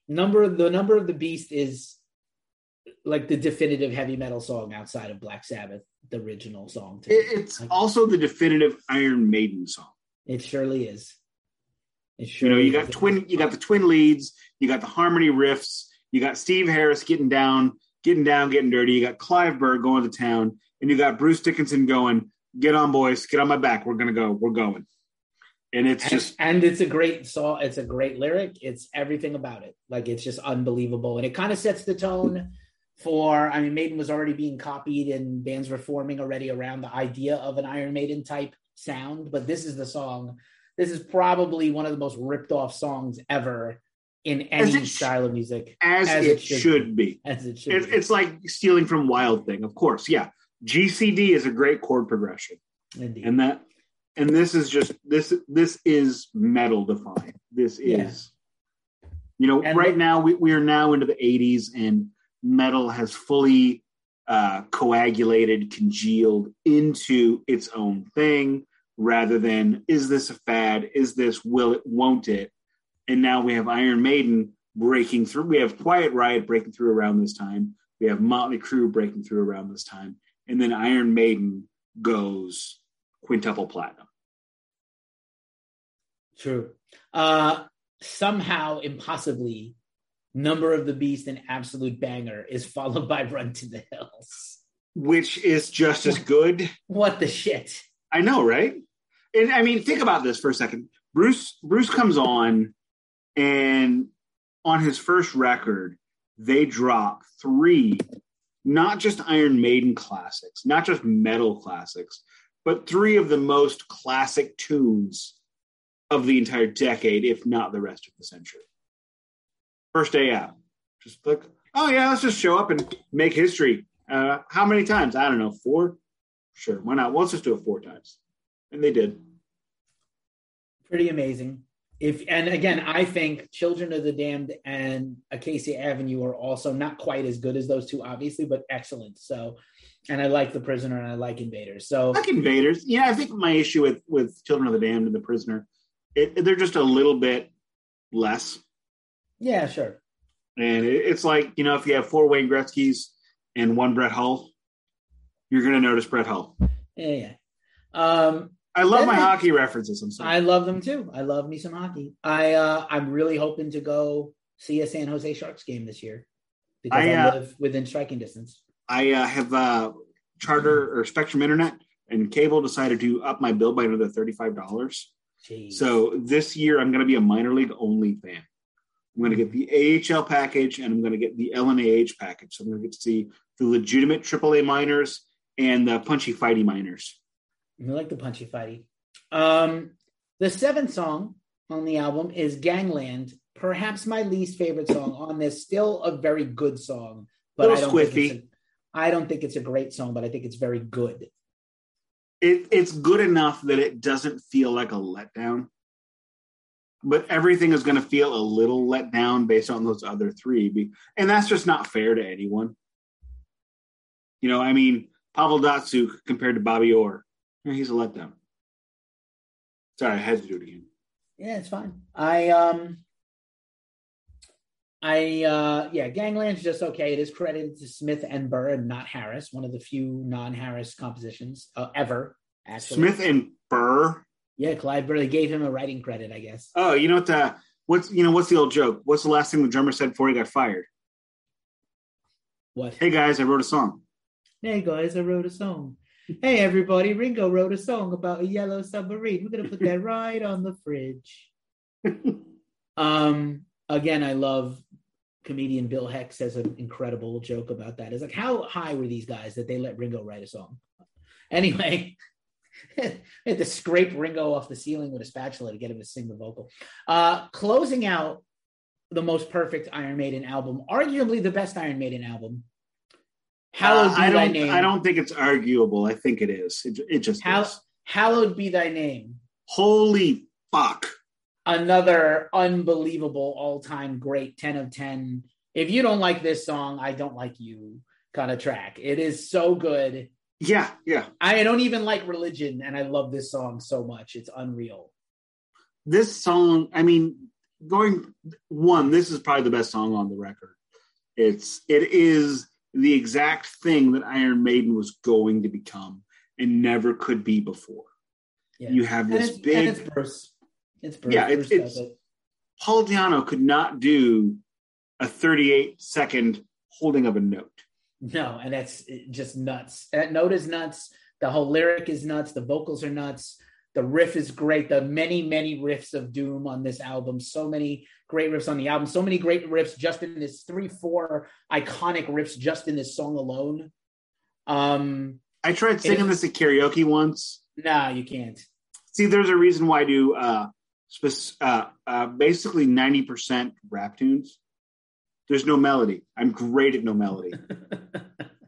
[SPEAKER 2] number the number of the beast is like the definitive heavy metal song outside of Black Sabbath, the original song. to me.
[SPEAKER 1] It- It's also the definitive Iron Maiden song.
[SPEAKER 2] It surely is. It
[SPEAKER 1] You know, you got twin, you got the twin leads, you got the harmony riffs, you got Steve Harris getting down, getting down, getting dirty. You got Clive Burr going to town, and you got Bruce Dickinson going, "Get on, boys, get on my back. We're gonna go. We're going." And it's
[SPEAKER 2] and,
[SPEAKER 1] just
[SPEAKER 2] and it's a great song. It's a great lyric. It's everything about it. Like it's just unbelievable, and it kind of sets the tone for. I mean, Maiden was already being copied, and bands were forming already around the idea of an Iron Maiden type sound. But this is the song. This is probably one of the most ripped off songs ever in any
[SPEAKER 1] sh-
[SPEAKER 2] style of music,
[SPEAKER 1] as,
[SPEAKER 2] as
[SPEAKER 1] it,
[SPEAKER 2] it
[SPEAKER 1] should,
[SPEAKER 2] should
[SPEAKER 1] be.
[SPEAKER 2] as it should.
[SPEAKER 1] It's,
[SPEAKER 2] be.
[SPEAKER 1] it's like stealing from Wild Thing, of course. Yeah, GCD is a great chord progression,
[SPEAKER 2] Indeed.
[SPEAKER 1] and that, and this is just this. This is metal defined. This
[SPEAKER 2] Yeah.
[SPEAKER 1] is, you know,
[SPEAKER 2] And
[SPEAKER 1] right
[SPEAKER 2] the-
[SPEAKER 1] now we, we are now into the '80s, and metal has fully uh, coagulated, congealed into its own thing, rather than is this a fad? Is this will it? Won't it? And now we have Iron Maiden breaking through. We have Quiet Riot breaking through around this time. We have Motley Crue breaking through around this time, and then Iron Maiden goes quintuple platinum.
[SPEAKER 2] True. Uh, somehow, impossibly, Number of the Beast, an absolute banger, is followed by Run to the Hills.
[SPEAKER 1] which is just as good.
[SPEAKER 2] What the shit?
[SPEAKER 1] I know, right? And I mean, think about this for a second. Bruce Bruce comes on, and on his first record, they drop three, not just Iron Maiden classics, not just metal classics, but three of the most classic tunes of the entire decade, if not the rest of the century. First day out, just like, oh yeah, let's just show up and make history. Uh, how many times? I don't know, four. Sure, why not? Well, let's just do it four times, and they did.
[SPEAKER 2] Pretty amazing. If and again, I think Children of the Damned and Acacia Avenue are also not quite as good as those two, obviously, but excellent. So, and I like The Prisoner and I like Invaders. So,
[SPEAKER 1] Like Invaders, yeah. I think my issue with with Children of the Damned and The Prisoner, it, they're just a little bit less,
[SPEAKER 2] yeah, sure.
[SPEAKER 1] and it's like you know, if you have four Wayne Gretzky's and one Brett Hull, you're going to notice Brett Hull.
[SPEAKER 2] Yeah, yeah. Um,
[SPEAKER 1] I love my
[SPEAKER 2] Then-
[SPEAKER 1] hockey references. I'm sorry.
[SPEAKER 2] I love them too. I love me some hockey. I uh, I'm really hoping to go see a San Jose Sharks game this year because I,
[SPEAKER 1] I, uh,
[SPEAKER 2] live within striking distance.
[SPEAKER 1] I uh, have uh, Charter or Spectrum Internet and cable decided to up my bill by another thirty five dollars. So this year I'm going to be a minor league only fan. I'm going to get the AHL package and I'm going to get the LNAH package. So I'm going to get to see the legitimate AAA minors and the punchy fighty minors.
[SPEAKER 2] I like the punchy fighty. Um, the seventh song on the album is Gangland, perhaps my least favorite song on this. Still a very good song, but I don't, think
[SPEAKER 1] squiffy.
[SPEAKER 2] it's a, I don't think it's a great song, but I think it's very good.
[SPEAKER 1] It, it's good enough that it doesn't feel like a letdown, but everything is going to feel a little let down based on those other three. And that's just not fair to anyone. You know, I mean, Pavel Datsyuk compared to Bobby Orr, he's a letdown. Sorry, I had to do it again.
[SPEAKER 2] Yeah, it's fine. I um I uh yeah, Gangland's just okay. It is credited to Smith and Burr and not Harris, one of the few non-Harris compositions uh, ever. Actually,
[SPEAKER 1] Smith and Burr.
[SPEAKER 2] Yeah, Clive Burr. They gave him a writing credit, I guess.
[SPEAKER 1] Oh, you know what? The, what's you know what's the old joke? What's the last thing the drummer said before he got fired?
[SPEAKER 2] What?
[SPEAKER 1] Hey guys, I wrote a song.
[SPEAKER 2] Hey guys, I wrote a song. Hey everybody, Ringo wrote a song about a yellow submarine. We're gonna put that right on the fridge. Um, again, I love comedian Bill Heck says an incredible joke about that. It's like, how high were these guys that they let Ringo write a song? Anyway, had to scrape Ringo off the ceiling with a spatula to get him to sing the vocal. Uh, closing out the most perfect Iron Maiden album, arguably the best Iron Maiden album.
[SPEAKER 1] Hallowed uh, I don't. Name. I don't think it's arguable. I think it is. It, it just Hall- is.
[SPEAKER 2] Hallowed be thy name.
[SPEAKER 1] Holy fuck!
[SPEAKER 2] Another unbelievable all-time great ten of ten. If you don't like this song, I don't like you. Kind of track. It is so good.
[SPEAKER 1] Yeah, yeah.
[SPEAKER 2] I don't even like religion, and I love this song so much. It's unreal.
[SPEAKER 1] This song, I mean, going one, this is probably the best song on the record. It's it is the exact thing that Iron Maiden was going to become and never could be before. Yeah. You have this
[SPEAKER 2] it's,
[SPEAKER 1] big.
[SPEAKER 2] it's Bruce. It's Bruce.
[SPEAKER 1] Yeah, it's, Bruce it's it. Paul Di'Anno could not do a 38 second holding of a note.
[SPEAKER 2] No, and that's just nuts. That note is nuts. The whole lyric is nuts. The vocals are nuts. The riff is great. The many, many riffs of Doom on this album. So many great riffs on the album. So many great riffs just in this three, four iconic riffs just in this song alone. Um,
[SPEAKER 1] I tried singing this at karaoke once.
[SPEAKER 2] Nah, you can't.
[SPEAKER 1] See, there's a reason why I do uh, uh, uh, basically 90% rap tunes. There's no melody. I'm great at no melody.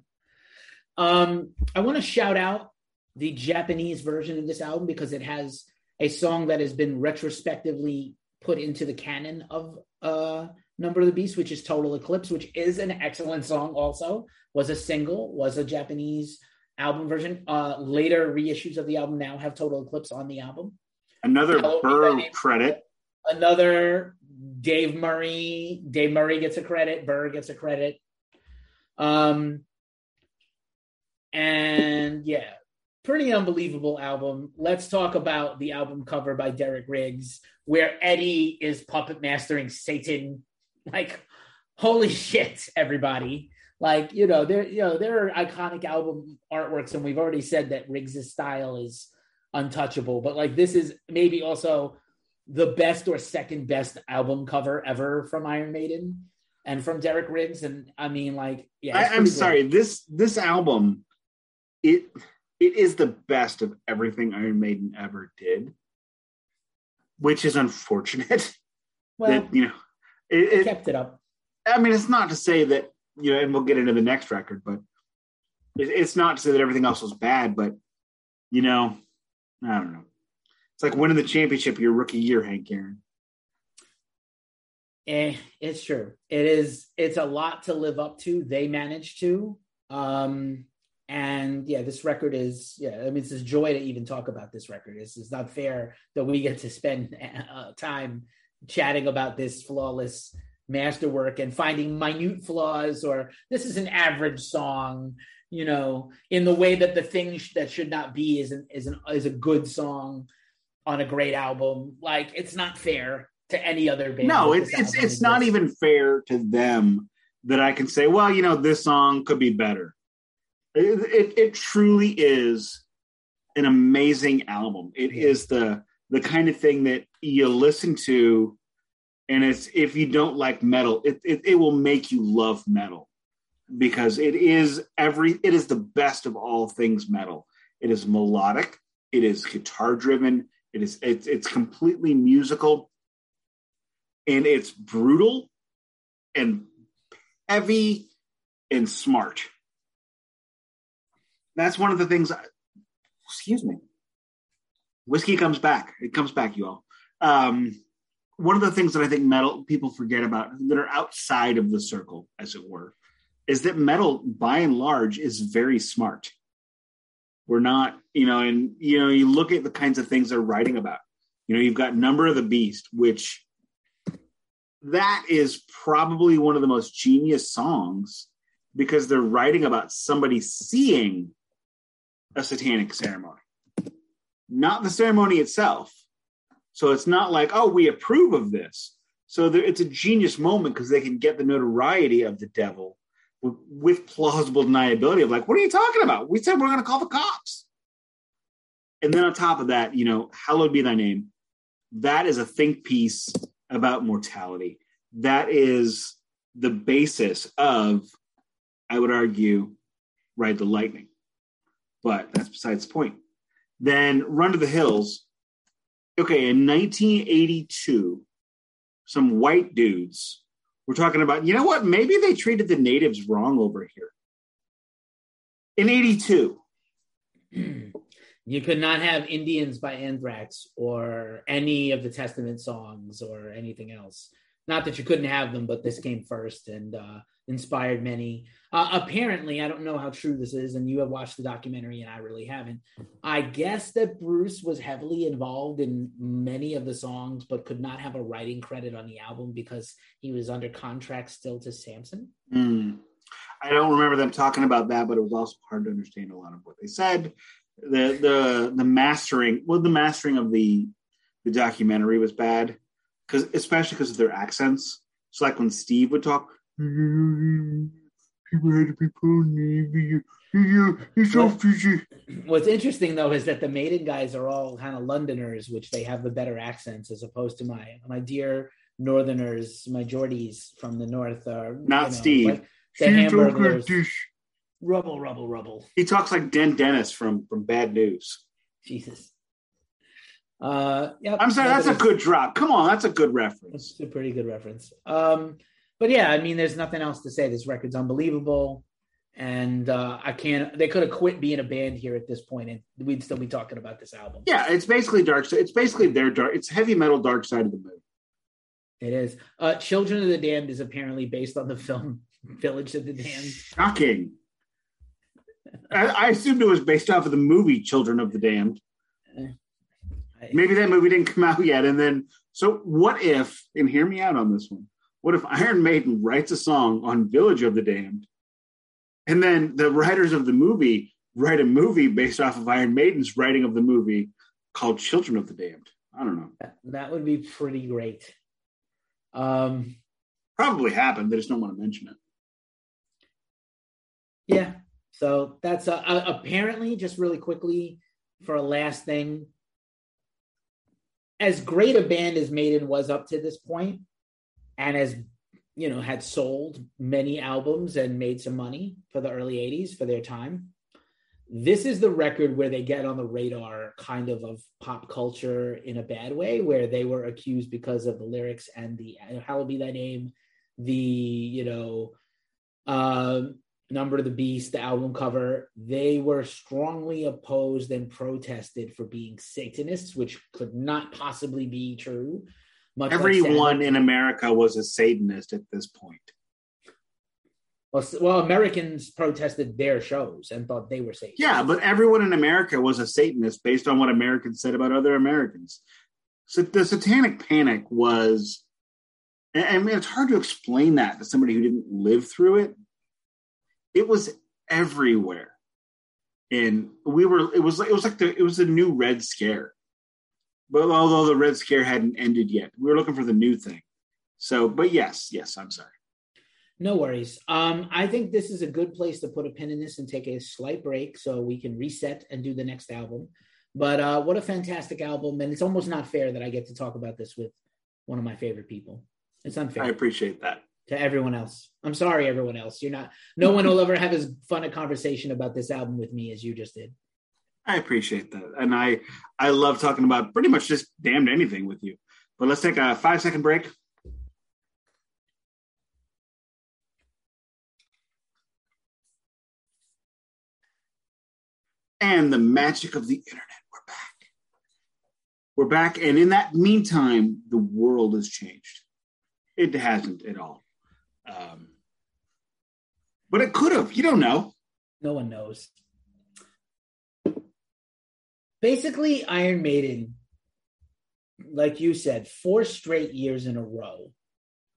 [SPEAKER 2] um, I want to shout out the Japanese version of this album because it has a song that has been retrospectively put into the canon of uh, Number of the Beast, which is Total Eclipse, which is an excellent song. Also, was a single, was a Japanese album version. Uh, later reissues of the album now have Total Eclipse on the album.
[SPEAKER 1] Another Burr credit.
[SPEAKER 2] Another Dave Murray. Dave Murray gets a credit. Burr gets a credit. Um, and yeah, pretty unbelievable album. Let's talk about the album cover by Derek Riggs, where Eddie is puppet mastering Satan. Like, holy shit, everybody! Like, you know, there, you know, there are iconic album artworks, and we've already said that Riggs' style is untouchable. But like, this is maybe also the best or second best album cover ever from Iron Maiden and from Derek Riggs. And I mean, like, yeah,
[SPEAKER 1] I, am sorry. This this album, it it is the best of everything Iron Maiden ever did, which is unfortunate.
[SPEAKER 2] Well, that, you know, it, it kept it up.
[SPEAKER 1] I mean, it's not to say that you know, and we'll get into the next record, but it, it's not to say that everything else was bad. But you know, I don't know. It's like winning the championship your rookie year, Hank Aaron.
[SPEAKER 2] Eh, it's true. It is. It's a lot to live up to. They managed to. Um, and yeah, this record is. Yeah, I mean, it's a joy to even talk about this record. It's, it's not fair that we get to spend uh, time chatting about this flawless masterwork and finding minute flaws or this is an average song you know in the way that the thing that should not be is an, is an is a good song on a great album. Like it's not fair to any other band.
[SPEAKER 1] No, it's it's it's not even fair to them that I can say, well, you know, this song could be better. It, it, it truly is an amazing album. It yeah. is the the kind of thing that you listen to, and it's if you don't like metal, it, it, it will make you love metal because it is every it is the best of all things metal. It is melodic, it is guitar driven, it is it's it's completely musical and it's brutal and heavy and smart. That's one of the things. I, excuse me. Whiskey comes back. It comes back, you all. Um, one of the things that I think metal people forget about that are outside of the circle, as it were, is that metal, by and large, is very smart. We're not, you know, and you know, you look at the kinds of things they're writing about. You know, you've got Number of the Beast, which that is probably one of the most genius songs because they're writing about somebody seeing a satanic ceremony, not the ceremony itself. So it's not like, oh, we approve of this. So there, it's a genius moment because they can get the notoriety of the devil with plausible deniability of like, what are you talking about? We said we're going to call the cops. And then on top of that, you know, hallowed be thy name. That is a think piece about mortality. That is the basis of, I would argue, Ride the Lightning. But that's besides the point. Then Run to the Hills. Okay, in 1982, some white dudes were talking about, you know what? Maybe they treated the natives wrong over here. In 82.
[SPEAKER 2] You could not have Indians by Anthrax or any of the Testament songs or anything else. Not that you couldn't have them, but this came first and uh, inspired many. Uh, apparently, I don't know how true this is, and you have watched the documentary, and I really haven't. I guess that Bruce was heavily involved in many of the songs, but could not have a writing credit on the album because he was under contract still to Samson.
[SPEAKER 1] Mm. I don't remember them talking about that, but it was also hard to understand a lot of what they said. The the the mastering, well, the mastering of the the documentary was bad because especially because of their accents. So like when Steve would talk, people had to be pony. He's so fishy.
[SPEAKER 2] What's interesting though is that the Maiden guys are all kind of Londoners, which they have the better accents as opposed to my my dear Northerners, my Geordies from the north are
[SPEAKER 1] not you know, Steve.
[SPEAKER 2] Like the Hamburglers. Rubble, rubble, rubble.
[SPEAKER 1] He talks like Den Dennis from from Bad News.
[SPEAKER 2] Jesus. Uh, yeah,
[SPEAKER 1] I'm sorry, that's a good drop. Come on, that's a good reference.
[SPEAKER 2] It's a pretty good reference. Um, but yeah, I mean, there's nothing else to say. This record's unbelievable, and uh, I can't. They could have quit being a band here at this point, and we'd still be talking about this album.
[SPEAKER 1] Yeah, it's basically dark. So it's basically their dark. It's heavy metal, dark side of the moon.
[SPEAKER 2] It is. Uh, Children of the Damned is apparently based on the film Village of the Damned.
[SPEAKER 1] Shocking. I, I assumed it was based off of the movie Children of the Damned. Eh. Maybe that movie didn't come out yet. And then, so what if, and hear me out on this one, what if Iron Maiden writes a song on Village of the Damned, and then the writers of the movie write a movie based off of Iron Maiden's writing of the movie called Children of the Damned? I don't know.
[SPEAKER 2] That would be pretty great. Um,
[SPEAKER 1] Probably happened. They just don't want to mention it.
[SPEAKER 2] Yeah. So that's uh, uh, apparently just really quickly for a last thing as great a band as Maiden was up to this point, and as you know, had sold many albums and made some money for the early 80s for their time. This is the record where they get on the radar kind of of pop culture in a bad way, where they were accused because of the lyrics and the Hallowed Be Thy Name, the, you know, um, Number of the Beast, the album cover, they were strongly opposed and protested for being Satanists, which could not possibly be true.
[SPEAKER 1] Everyone like in America was a Satanist at this point.
[SPEAKER 2] Well, well, Americans protested their shows and thought they were Satanists.
[SPEAKER 1] Yeah, but everyone in America was a Satanist based on what Americans said about other Americans. So the Satanic Panic was, I mean, it's hard to explain that to somebody who didn't live through it it was everywhere. And we were it was like it was like the it was a new red scare. But although the red scare hadn't ended yet, we were looking for the new thing. So, but yes, yes, I'm sorry.
[SPEAKER 2] No worries. Um, I think this is a good place to put a pin in this and take a slight break so we can reset and do the next album. But uh, what a fantastic album. And it's almost not fair that I get to talk about this with one of my favorite people. It's unfair.
[SPEAKER 1] I appreciate that
[SPEAKER 2] to everyone else. I'm sorry, everyone else. You're not. No one will ever have as fun a conversation about this album with me as you just did.
[SPEAKER 1] I appreciate that, and I I love talking about pretty much just damned anything with you. But let's take a five second break. And the magic of the internet. We're back. We're back, and in that meantime, the world has changed. It hasn't at all. Um, but it could have. You don't know.
[SPEAKER 2] No one knows. Basically, Iron Maiden, like you said, four straight years in a row.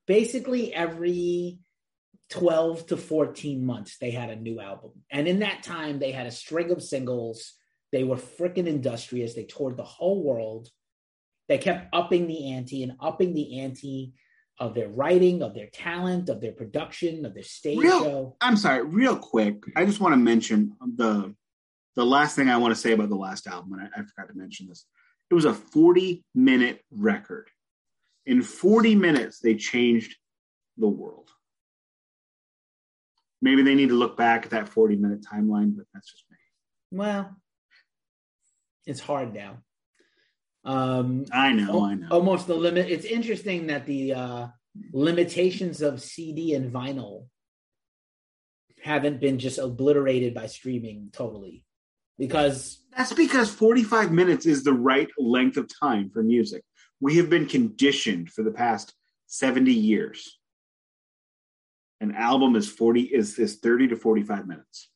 [SPEAKER 2] Basically, every 12 to 14 months, they had a new album. And in that time, they had a string of singles. They were freaking industrious. They toured the whole world. They kept upping the ante and upping the ante of their writing, of their talent, of their production, of their stage
[SPEAKER 1] real,
[SPEAKER 2] show.
[SPEAKER 1] I'm sorry, real quick. I just want to mention the the last thing I want to say about the last album, and I, I forgot to mention this. It was a 40 minute record. In 40 minutes, they changed the world. Maybe they need to look back at that 40 minute timeline, but that's just me.
[SPEAKER 2] Well, it's hard now. Um,
[SPEAKER 1] I know, I know.
[SPEAKER 2] Almost the limit. It's interesting that the uh, limitations of CD and vinyl haven't been just obliterated by streaming totally because
[SPEAKER 1] that's because 45 minutes is the right length of time for music. We have been conditioned for the past 70 years. An album is 40 is is 30 to 45 minutes.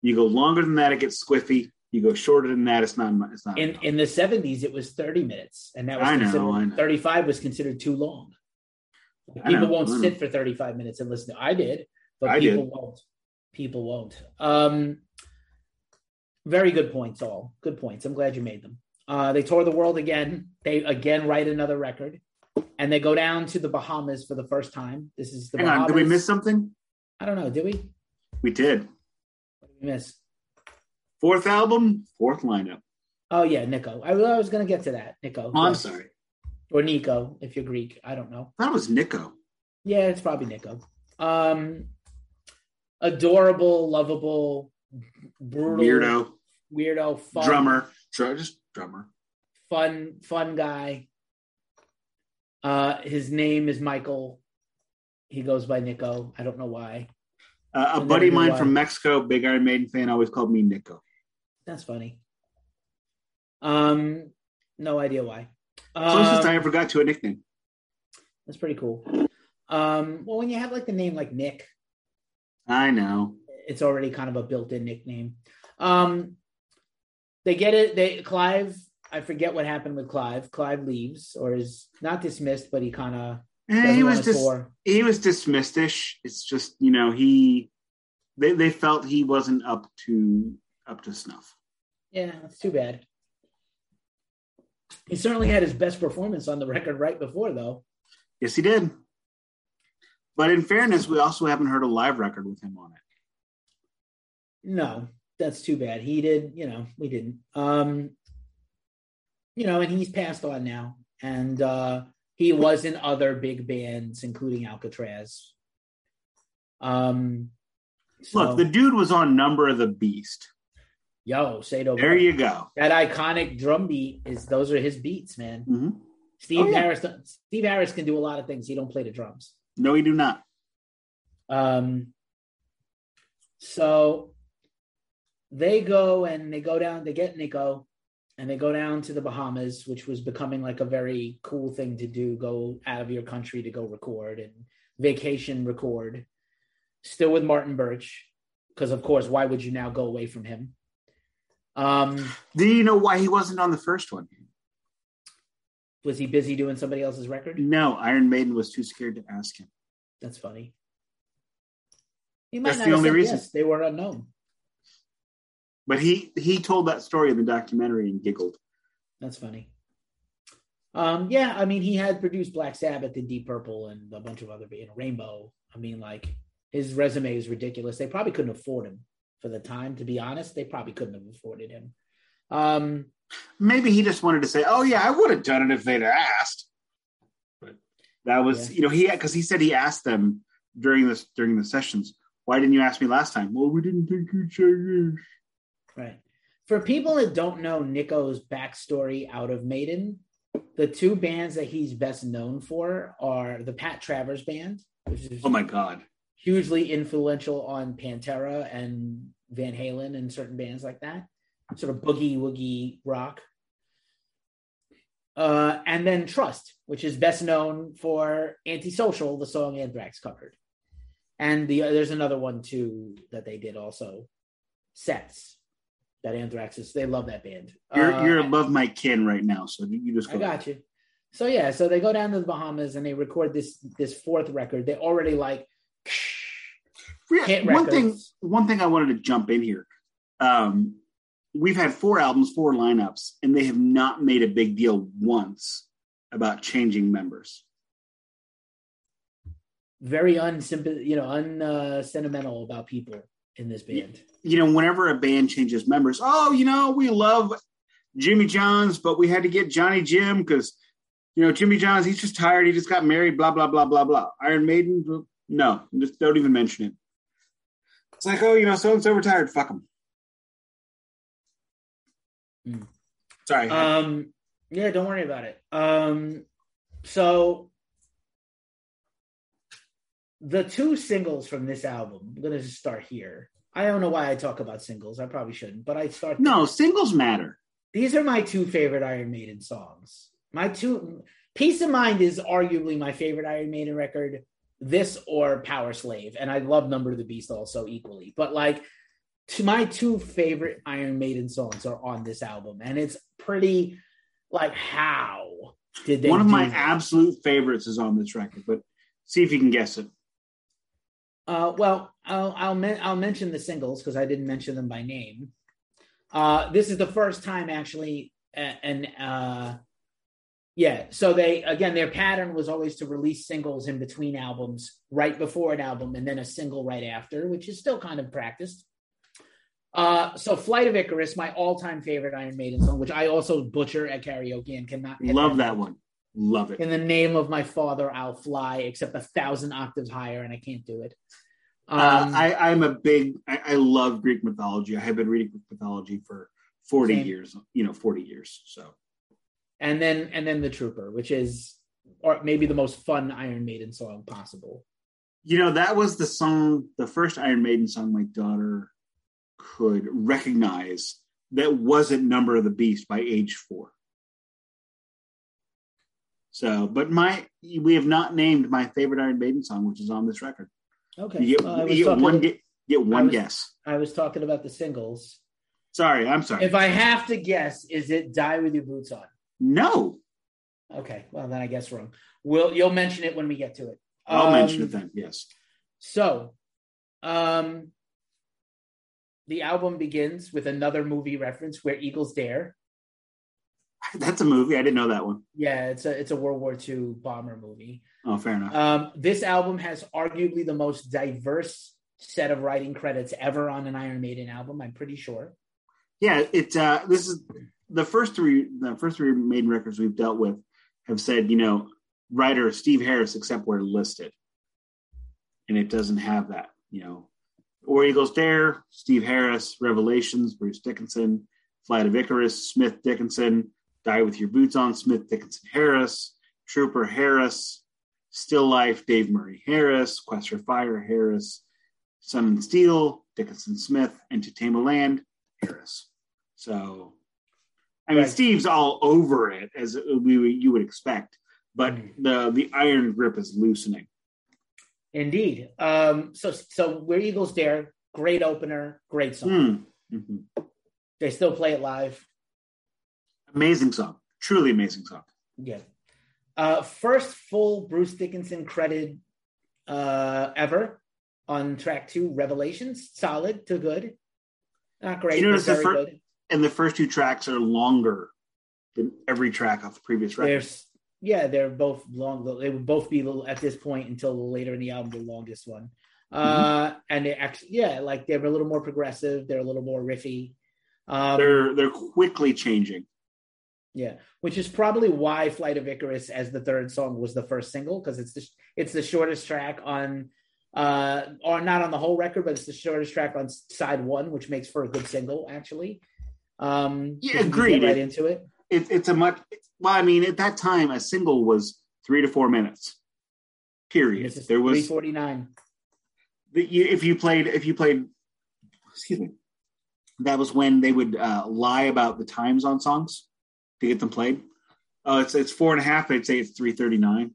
[SPEAKER 1] You go longer than that, it gets squiffy. You go shorter than that, it's not. It's not.
[SPEAKER 2] In in the 70s, it was 30 minutes, and that was
[SPEAKER 1] I know,
[SPEAKER 2] considered,
[SPEAKER 1] I know.
[SPEAKER 2] 35 was considered too long. People
[SPEAKER 1] know,
[SPEAKER 2] won't sit for 35 minutes and listen. To, I did, but
[SPEAKER 1] I
[SPEAKER 2] people
[SPEAKER 1] did.
[SPEAKER 2] won't. People won't. Um, very good points, all good points. I'm glad you made them. Uh, they tour the world again. They again write another record, and they go down to the Bahamas for the first time. This is the
[SPEAKER 1] Hang
[SPEAKER 2] Bahamas.
[SPEAKER 1] on, did we miss something?
[SPEAKER 2] I don't know. Did we?
[SPEAKER 1] We did.
[SPEAKER 2] What did we miss?
[SPEAKER 1] Fourth album, fourth lineup.
[SPEAKER 2] Oh yeah, Nicko. I, I was going to get to that. Nico.
[SPEAKER 1] Oh, I'm sorry.
[SPEAKER 2] Or Nico, if you're Greek. I don't know.
[SPEAKER 1] That was Nico.
[SPEAKER 2] Yeah, it's probably Nico. Um, adorable, lovable, brutal,
[SPEAKER 1] Weirdo,
[SPEAKER 2] weirdo, fun,
[SPEAKER 1] drummer, Dr- just drummer.
[SPEAKER 2] fun, fun guy. Uh, his name is Michael. He goes by Nicko. I don't know why.
[SPEAKER 1] Uh, a
[SPEAKER 2] And
[SPEAKER 1] buddy of mine
[SPEAKER 2] why?
[SPEAKER 1] from Mexico, big Iron Maiden fan, always called me Nico.
[SPEAKER 2] That's funny. Um, no idea why.
[SPEAKER 1] Closest
[SPEAKER 2] Um,
[SPEAKER 1] I ever got to a nickname.
[SPEAKER 2] that's pretty cool. Um, well, when you have like the name like Nick,
[SPEAKER 1] I know.
[SPEAKER 2] It's already kind of a built-in nickname. Um, they get it. They Clive. I forget what happened with Clive. Clive leaves or is not dismissed, but he kind of
[SPEAKER 1] Eh, he was just he was dismissish. It's just you know he they they felt he wasn't up to up to snuff.
[SPEAKER 2] Yeah, that's too bad. He certainly had his best performance on the record right before, though.
[SPEAKER 1] Yes, he did. But in fairness, we also haven't heard a live record with him on it.
[SPEAKER 2] No, that's too bad. He did, you know, we didn't. Um, you know, and he's passed on now, and uh, he was in other big bands, including Alcatrazz. Um, so,
[SPEAKER 1] Look, the dude was on Number of the Beast.
[SPEAKER 2] yo, Sado,
[SPEAKER 1] There you go.
[SPEAKER 2] that iconic drum beat is those are his beats, man.
[SPEAKER 1] hmm
[SPEAKER 2] Steve
[SPEAKER 1] Oh, yeah.
[SPEAKER 2] Harris, Steve Harris can do a lot of things. He don't play the drums.
[SPEAKER 1] No, he do not.
[SPEAKER 2] Um, so they go and they go down, they get Nicko and they go down to the Bahamas, which was becoming like a very cool thing to do go out of your country to go record and vacation record. Still with Martin Birch, because of course, why would you now go away from him? Um,
[SPEAKER 1] Do you know why he wasn't on the first one?
[SPEAKER 2] was he busy doing somebody else's record?
[SPEAKER 1] No, Iron Maiden was too scared to ask him.
[SPEAKER 2] That's funny. He might
[SPEAKER 1] That's
[SPEAKER 2] not
[SPEAKER 1] the only reason.
[SPEAKER 2] yes. They were unknown.
[SPEAKER 1] But he he told that story in the documentary and giggled.
[SPEAKER 2] That's funny. Um, yeah, I mean, he had produced Black Sabbath and Deep Purple and a bunch of other, you know, Rainbow. I mean, like his resume is ridiculous. They probably couldn't afford him for the time. To be honest, they probably couldn't have afforded him. Um,
[SPEAKER 1] Maybe he just wanted to say, "Oh yeah, I would have done it if they'd asked." But that was,
[SPEAKER 2] Yeah.
[SPEAKER 1] you know, he because he said he asked them during this during the sessions, "Why didn't you ask me last time?" Well, we didn't think you'd say yes.
[SPEAKER 2] Right. For people that don't know Nicko's backstory out of Maiden, the two bands that he's best known for are the Pat Travers band, which is
[SPEAKER 1] Oh my god!
[SPEAKER 2] hugely influential on Pantera and Van Halen and certain bands like that, sort of boogie woogie rock. Uh, and then Trust, which is best known for Antisocial, the song Anthrax covered. And the there's another one too that they did also, Sets. That Anthrax is they love that band.
[SPEAKER 1] You're
[SPEAKER 2] Uh,
[SPEAKER 1] you're above my kin right now, so you just go.
[SPEAKER 2] I got you. So yeah, so they go down to the Bahamas and they record this this fourth record. They already like
[SPEAKER 1] Yeah, one thing one thing I wanted to jump in here. Um, we've had four albums, four lineups, and they have not made a big deal once about changing members.
[SPEAKER 2] very unsimple, you know, un uh, about people in this band.
[SPEAKER 1] You know, whenever a band changes members, oh, you know, we love Jimmy Johns, but we had to get Johnny Jim because you know Jimmy Johns, he's just tired. He just got married. Blah blah blah blah blah. Iron Maiden, no, just don't even mention it. It's like, oh, you know, so and so retired. Fuck them.
[SPEAKER 2] Mm.
[SPEAKER 1] Sorry.
[SPEAKER 2] Um, yeah, don't worry about it. Um, so the two singles from this album, I'm gonna just start here. I don't know why I talk about singles. I probably shouldn't, but I start.
[SPEAKER 1] no, singles matter.
[SPEAKER 2] These are my two favorite Iron Maiden songs. My two Piece of Mind is arguably my favorite Iron Maiden record. This or Power Slave, and I love Number of the Beast also equally. But like, to my two favorite Iron Maiden songs are on this album, and it's pretty like how did they?
[SPEAKER 1] One of my
[SPEAKER 2] that?
[SPEAKER 1] absolute favorites is on this record, but see if you can guess it.
[SPEAKER 2] Uh, well, I'll I'll, men- I'll mention the singles because I didn't mention them by name. Uh, this is the first time actually, and uh, yeah. So they again, their pattern was always to release singles in between albums, right before an album, and then a single right after, which is still kind of practiced. Uh, so Flight of Icarus, my all-time favorite Iron Maiden song, which I also butcher at karaoke and cannot
[SPEAKER 1] Love that one. Love it.
[SPEAKER 2] in the name of my father, I'll fly, except a thousand octaves higher, and I can't do it. Um,
[SPEAKER 1] uh, I, I'm a big. I, I love Greek mythology. I have been reading Greek mythology for 40
[SPEAKER 2] Same.
[SPEAKER 1] years. You know, 40 years. So
[SPEAKER 2] and then and then the Trooper, which is or maybe the most fun Iron Maiden song possible.
[SPEAKER 1] you know that was the song, the first Iron Maiden song my daughter could recognize. That wasn't Number of the Beast by age four. So, but my we have not named my favorite Iron Maiden song, which is on this record.
[SPEAKER 2] Okay,
[SPEAKER 1] You get,
[SPEAKER 2] I,
[SPEAKER 1] you get
[SPEAKER 2] talking,
[SPEAKER 1] one get, get one
[SPEAKER 2] was-
[SPEAKER 1] guess.
[SPEAKER 2] I was talking about the singles.
[SPEAKER 1] Sorry, I'm sorry.
[SPEAKER 2] If I have to guess, is it "Die with Your Boots On"?
[SPEAKER 1] no,
[SPEAKER 2] Okay, well then I guess wrong. We'll you'll mention it when we get to it.
[SPEAKER 1] I'll
[SPEAKER 2] Um,
[SPEAKER 1] mention it then. Yes.
[SPEAKER 2] So, um, the album begins with another movie reference where Eagles Dare.
[SPEAKER 1] That's a movie. I didn't know that one.
[SPEAKER 2] Yeah, it's a it's a World War II bomber movie.
[SPEAKER 1] Oh, fair enough.
[SPEAKER 2] Um, this album has arguably the most diverse set of writing credits ever on an Iron Maiden album. I'm pretty sure.
[SPEAKER 1] yeah, it. Uh, this is the first three. The first three main records we've dealt with have said, you know, writer Steve Harris, except where listed, and it doesn't have that. You know, Or Eagles Dare, Steve Harris, Revelations, Bruce Dickinson, Flight of Icarus, Smith Dickinson, Die with Your Boots On, Smith Dickinson Harris, Trooper Harris, Still Life, Dave Murray Harris, Quest for Fire Harris, Sun and Steel, Dickinson Smith, and To Tame a Land Harris. So, I mean,
[SPEAKER 2] Right.
[SPEAKER 1] Steve's all over it as we you would expect, but
[SPEAKER 2] Mhm.
[SPEAKER 1] the the iron grip is loosening.
[SPEAKER 2] Indeed. Um, so so where Eagles Dare, great opener, great song.
[SPEAKER 1] Hmm. Mhm.
[SPEAKER 2] They still play it live.
[SPEAKER 1] Amazing song, truly amazing song.
[SPEAKER 2] Yeah. Uh, first full Bruce Dickinson credit uh, ever on track two, Revelations. Solid to good. Not great,
[SPEAKER 1] You
[SPEAKER 2] but
[SPEAKER 1] notice the
[SPEAKER 2] very
[SPEAKER 1] fir-
[SPEAKER 2] good.
[SPEAKER 1] And the first two tracks are longer than every track off the previous record.
[SPEAKER 2] There's yeah, they're both long. They would both be the- at this point until later in the album the longest one. Uh, and they actually yeah, like they're a little more progressive. They're a little more riffy. Um,
[SPEAKER 1] they're they're quickly changing.
[SPEAKER 2] Yeah, which is probably why "Flight of Icarus" as the third song was the first single because it's the it's the shortest track on, uh, or not on the whole record, but it's the shortest track on side one, which makes for a good single actually. Um,
[SPEAKER 1] Yeah, agreed.
[SPEAKER 2] Right into it.
[SPEAKER 1] It, it's a much well. I mean, at that time, a single was three to four minutes. Period. There was
[SPEAKER 2] forty nine.
[SPEAKER 1] if you played if you played excuse me that was when they would uh, lie about the times on songs to get them played oh it's it's four and a half I'd say it's 339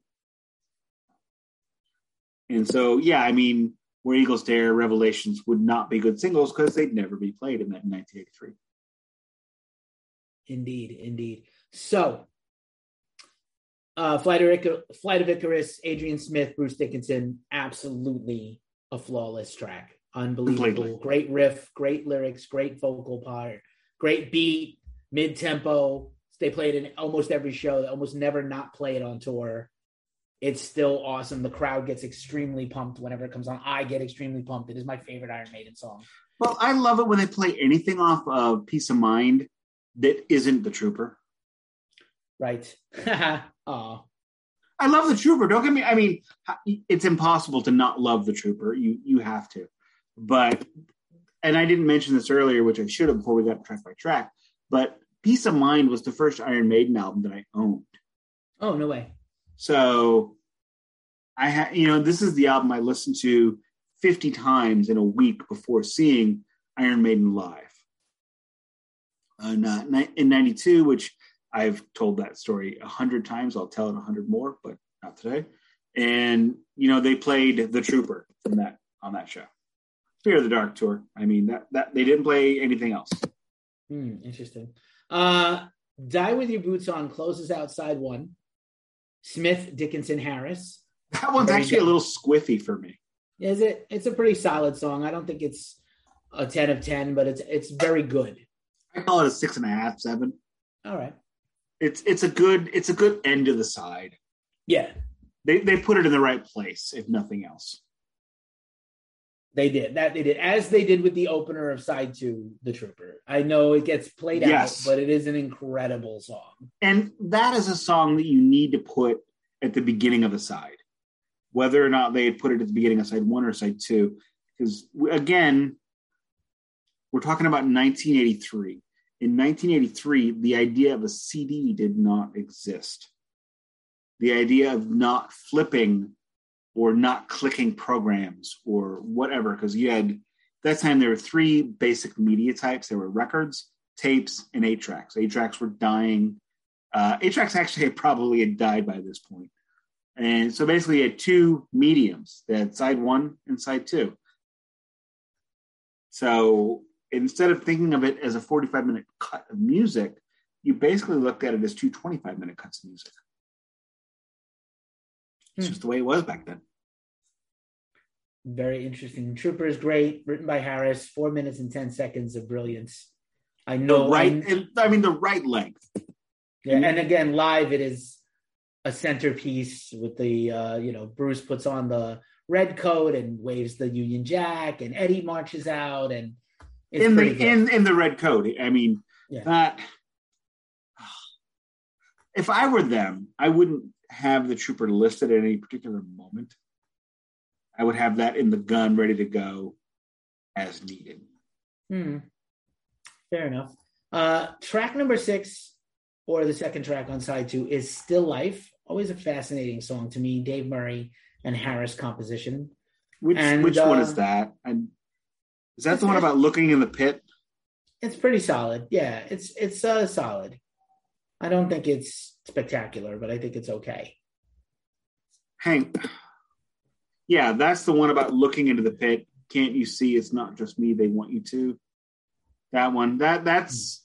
[SPEAKER 1] and so yeah i mean where eagles dare revelations would not be good singles because they'd never be played in that 1983
[SPEAKER 2] Indeed, indeed. So, uh, Flight of, Icar- Flight of Icarus, Adrian Smith, Bruce Dickinson, absolutely a flawless track. Unbelievable.
[SPEAKER 1] Completely.
[SPEAKER 2] Great riff, great lyrics, great vocal part, great beat, mid tempo. They played in almost every show. They almost never not play it on tour. It's still awesome. The crowd gets extremely pumped whenever it comes on. I get extremely pumped. It is my favorite Iron Maiden song.
[SPEAKER 1] well i love it when they play anything off of piece of mind that isn't the trooper
[SPEAKER 2] Right. Aw.
[SPEAKER 1] I love the trooper. Don't get me. I mean, it's impossible to not love the trooper. You you have to. but and I didn't mention this earlier, which I should have before we got track by track. But Piece of Mind was the first Iron Maiden album that I owned.
[SPEAKER 2] Oh no way!
[SPEAKER 1] So I had, you know, this is the album I listened to 50 times in a week before seeing Iron Maiden live. And, uh, in 92, which I've told that story a hundred times. I'll tell it a hundred more, but not today. And, you know, they played The Trooper from that on that show. Fear of the Dark tour. I mean, that, that they didn't play anything else.
[SPEAKER 2] Hmm, interesting. Uh, Die with Your Boots On closes outside one. Smith, Dickinson, Harris.
[SPEAKER 1] That one's actually a little squiffy for me.
[SPEAKER 2] Is it? It's a pretty solid song. I don't think it's a 10 of 10, but it's it's very good.
[SPEAKER 1] I call it a six and a half, seven.
[SPEAKER 2] All right.
[SPEAKER 1] It's it's a good it's a good end of the side.
[SPEAKER 2] Yeah.
[SPEAKER 1] They they put it in the right place, if nothing else.
[SPEAKER 2] They did that. They did as they did with the opener of side two, the Trooper. I know it gets played yes. out, but it is an incredible song.
[SPEAKER 1] And that is a song that you need to put at the beginning of a side, whether or not they had put it at the beginning of side one or side two. Because again, we're talking about 1983. In 1983, the idea of a CD did not exist. The idea of not flipping or not clicking programs or whatever, because you had that time there were three basic media types. There were records, tapes, and eight tracks. Eight tracks were dying. Uh, eight tracks actually had probably had died by this point. And so basically, you had two mediums. They had side one and side two. So instead of thinking of it as a 45 minute cut of music, you basically looked at it as two 25 minute cuts of music. It's hmm. just the way it was back then.
[SPEAKER 2] Very interesting. Trooper is great, written by Harris. Four minutes and ten seconds of brilliance. I know.
[SPEAKER 1] The right, I, I mean the right length.
[SPEAKER 2] Yeah, and again, live it is a centerpiece with the uh, you know Bruce puts on the red coat and waves the Union Jack, and Eddie marches out, and
[SPEAKER 1] in the good. in in the red coat. I mean yeah. that. If I were them, I wouldn't have the trooper listed at any particular moment. I would have that in the gun ready to go as needed.
[SPEAKER 2] Hmm. Fair enough. Uh, track number six, or the second track on side two, is Still Life. Always a fascinating song to me. Dave Murray and Harris composition.
[SPEAKER 1] Which and, which uh, one is uh, that? And is that the one about looking in the pit?
[SPEAKER 2] It's pretty solid. Yeah, it's it's uh, solid. I don't think it's spectacular, but I think it's okay.
[SPEAKER 1] Hank, yeah, that's the one about looking into the pit. Can't you see it's not just me? They want you to. That one. That that's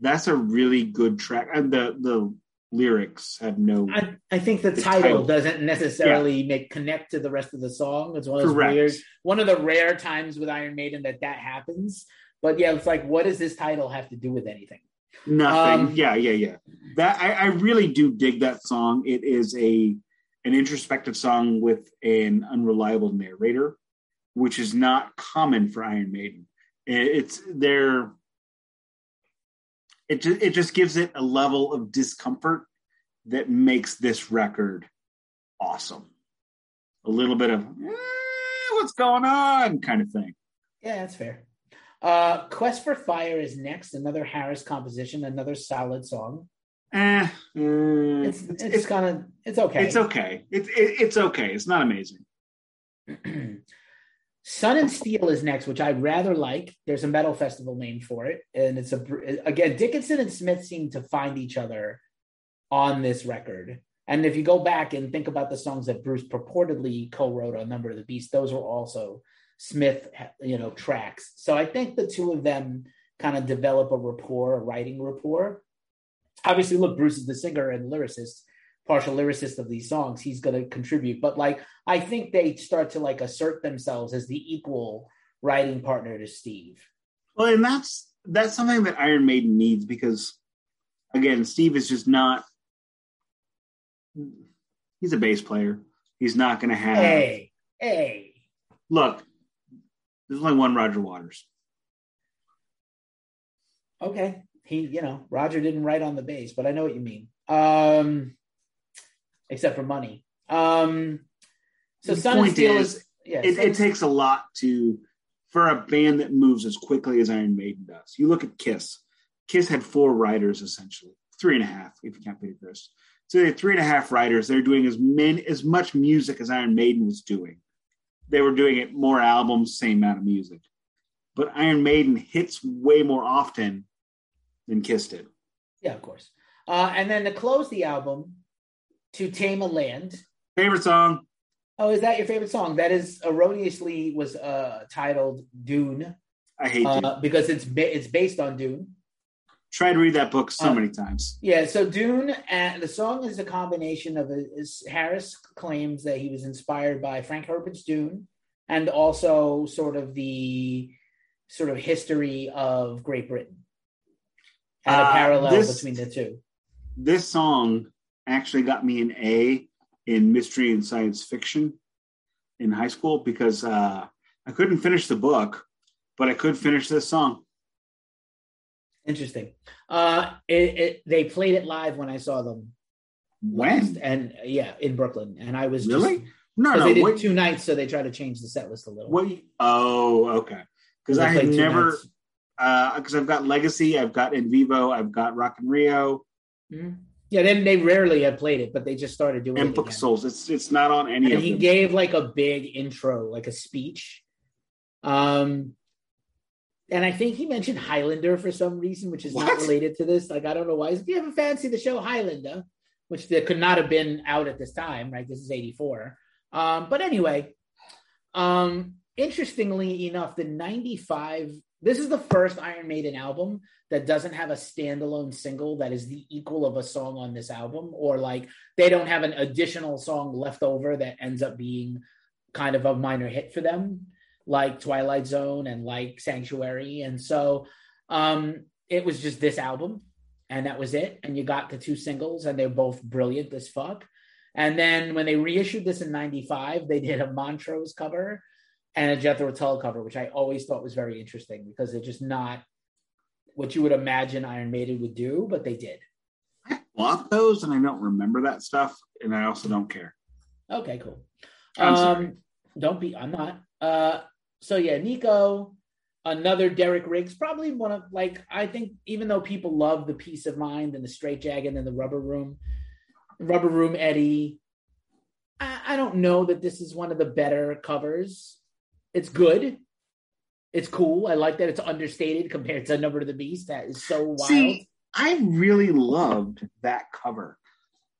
[SPEAKER 1] that's a really good track. And the the lyrics have no.
[SPEAKER 2] I, I think the, the title, title, doesn't necessarily yeah. make connect to the rest of the song. It's one of those Correct. weird, one of the rare times with Iron Maiden that that happens. But yeah, it's like, what does this title have to do with anything?
[SPEAKER 1] Nothing. Um, yeah, yeah, yeah. That I, I really do dig that song. It is a an introspective song with an unreliable narrator, which is not common for Iron Maiden. It's their it just, it just gives it a level of discomfort that makes this record awesome. A little bit of eh, what's going on kind of thing.
[SPEAKER 2] Yeah, that's fair. Uh, Quest for Fire is next, another Harris composition, another solid song.
[SPEAKER 1] Eh,
[SPEAKER 2] mm, it's, it's, it's kind of it's okay.
[SPEAKER 1] It's okay. It's it, it's okay. It's not amazing.
[SPEAKER 2] Sun and Steel is next, which I'd rather like. There's a metal festival named for it, and it's a again Dickinson and Smith seem to find each other on this record. And if you go back and think about the songs that Bruce purportedly co-wrote on Number of the Beast, those were also Smith, you know, tracks. So I think the two of them kind of develop a rapport, a writing rapport obviously, look, Bruce is the singer and lyricist, partial lyricist of these songs. He's going to contribute, but like I think they start to like assert themselves as the equal writing partner to Steve.
[SPEAKER 1] Well, and that's that's something that Iron Maiden needs because again, Steve is just not. He's a bass player. He's not going to have.
[SPEAKER 2] Hey, hey.
[SPEAKER 1] Look, there's only one Roger Waters.
[SPEAKER 2] Okay he, you know, Roger didn't write on the base, but I know what you mean. Um, except for money. Um, so the Sun and is, is
[SPEAKER 1] yeah, it, it takes a lot to for a band that moves as quickly as Iron Maiden does. You look at Kiss. Kiss had four writers essentially, three and a half if you count Peter Criss. So they had three and a half writers. They're doing as many as much music as Iron Maiden was doing. They were doing it more albums, same amount of music. But Iron Maiden hits way more often than kissed it.
[SPEAKER 2] Yeah, of course. Uh, and then to close the album, "To Tame a Land."
[SPEAKER 1] Favorite song?
[SPEAKER 2] Oh, is that your favorite song? That is erroneously was uh, titled Dune.
[SPEAKER 1] I hate
[SPEAKER 2] uh, because it's ba- it's based on Dune.
[SPEAKER 1] Tried to read that book so uh, many times.
[SPEAKER 2] Yeah, so Dune, and the song is a combination of a, Harris claims that he was inspired by Frank Herbert's Dune, and also sort of the sort of history of Great Britain, and a uh, parallel this, between the two.
[SPEAKER 1] This song actually got me an A in mystery and science fiction in high school because uh, I couldn't finish the book, but I could finish this song.
[SPEAKER 2] Interesting. Uh, it, it, they played it live when I saw them.
[SPEAKER 1] When
[SPEAKER 2] and yeah, in Brooklyn, and I was
[SPEAKER 1] really
[SPEAKER 2] just,
[SPEAKER 1] no, no.
[SPEAKER 2] They did what, two nights, so they tried to change the set list a little.
[SPEAKER 1] What? Oh, okay. Because I had never, because uh, I've got Legacy, I've got In Vivo, I've got Rock in Rio.
[SPEAKER 2] Mm-hmm. Yeah, then they rarely had played it, but they just started doing
[SPEAKER 1] and it. Book again. Souls. It's it's not on any.
[SPEAKER 2] And he them. gave like a big intro, like a speech. Um, and I think he mentioned Highlander for some reason, which is what? not related to this. Like I don't know why. If you ever fancy the show Highlander, which there could not have been out at this time, right? This is eighty four. Um, but anyway, um, interestingly enough, the ninety five. This is the first Iron Maiden album that doesn't have a standalone single that is the equal of a song on this album, or like they don't have an additional song left over that ends up being kind of a minor hit for them, like Twilight Zone and like Sanctuary. And so um, it was just this album, and that was it. And you got the two singles, and they're both brilliant as fuck. And then when they reissued this in 95, they did a Montrose cover and a Jethro Tull cover, which I always thought was very interesting because they're just not what you would imagine Iron Maiden would do, but they did.
[SPEAKER 1] I bought those and I don't remember that stuff, and I also don't care.
[SPEAKER 2] Okay, cool. I'm um, don't be. I'm not. Uh, so yeah, Nico, another Derek Riggs, probably one of like I think even though people love the Piece of Mind and the Straight Jacket and the Rubber Room, Rubber Room Eddie, I, I don't know that this is one of the better covers. It's good it's cool. I like that it's understated compared to Number of the Beast. That is so wild. See,
[SPEAKER 1] I really loved that cover.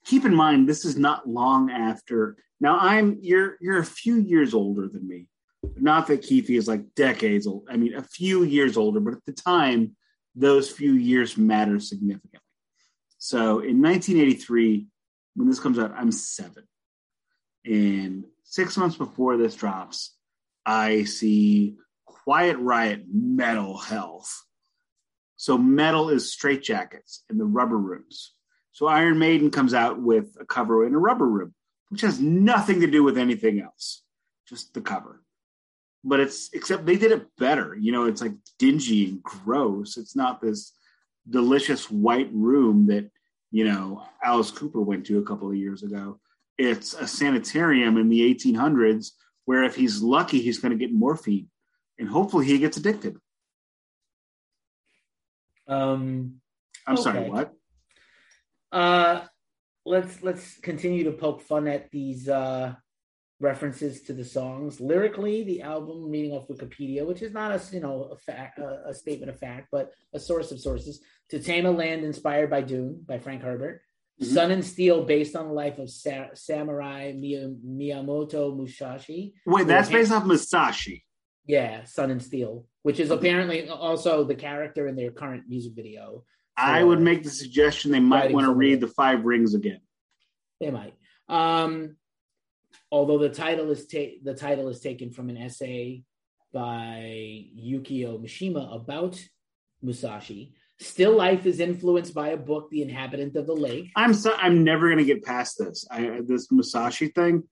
[SPEAKER 1] Keep in mind, this is not long after. Now I'm you're you're a few years older than me. Not that Keefe is like decades old. I mean, a few years older, but at the time, those few years matter significantly. So in 1983, when this comes out, I'm seven. And six months before this drops, I see Quiet Riot Metal Health. So metal is straitjackets in the rubber rooms. So Iron Maiden comes out with a cover in a rubber room, which has nothing to do with anything else, just the cover. But it's except they did it better. You know, it's like dingy and gross. It's not this delicious white room that, you know, Alice Cooper went to a couple of years ago. It's a sanitarium in the 1800s where if he's lucky, he's going to get morphine and hopefully he gets addicted.
[SPEAKER 2] Um,
[SPEAKER 1] I'm okay. sorry, what?
[SPEAKER 2] Uh, let's let's continue to poke fun at these uh, references to the songs. Lyrically, the album, reading off Wikipedia, which is not a you know a fact, a, a statement of fact, but a source of sources. To Tame a Land, inspired by Dune by Frank Herbert. Mm-hmm. Sun and Steel, based on the life of Sa- Samurai Miyamoto Musashi.
[SPEAKER 1] Wait, that's based off Musashi.
[SPEAKER 2] Yeah, Sun and Steel, which is apparently also the character in their current music video.
[SPEAKER 1] I would make the suggestion they might want to read the Five Rings again.
[SPEAKER 2] They might. Um, although the title is ta- the title is taken from an essay by Yukio Mishima about Musashi. Still Life is influenced by a book, The Inhabitant of the Lake.
[SPEAKER 1] I'm so I'm never gonna get past this. I, this Musashi thing.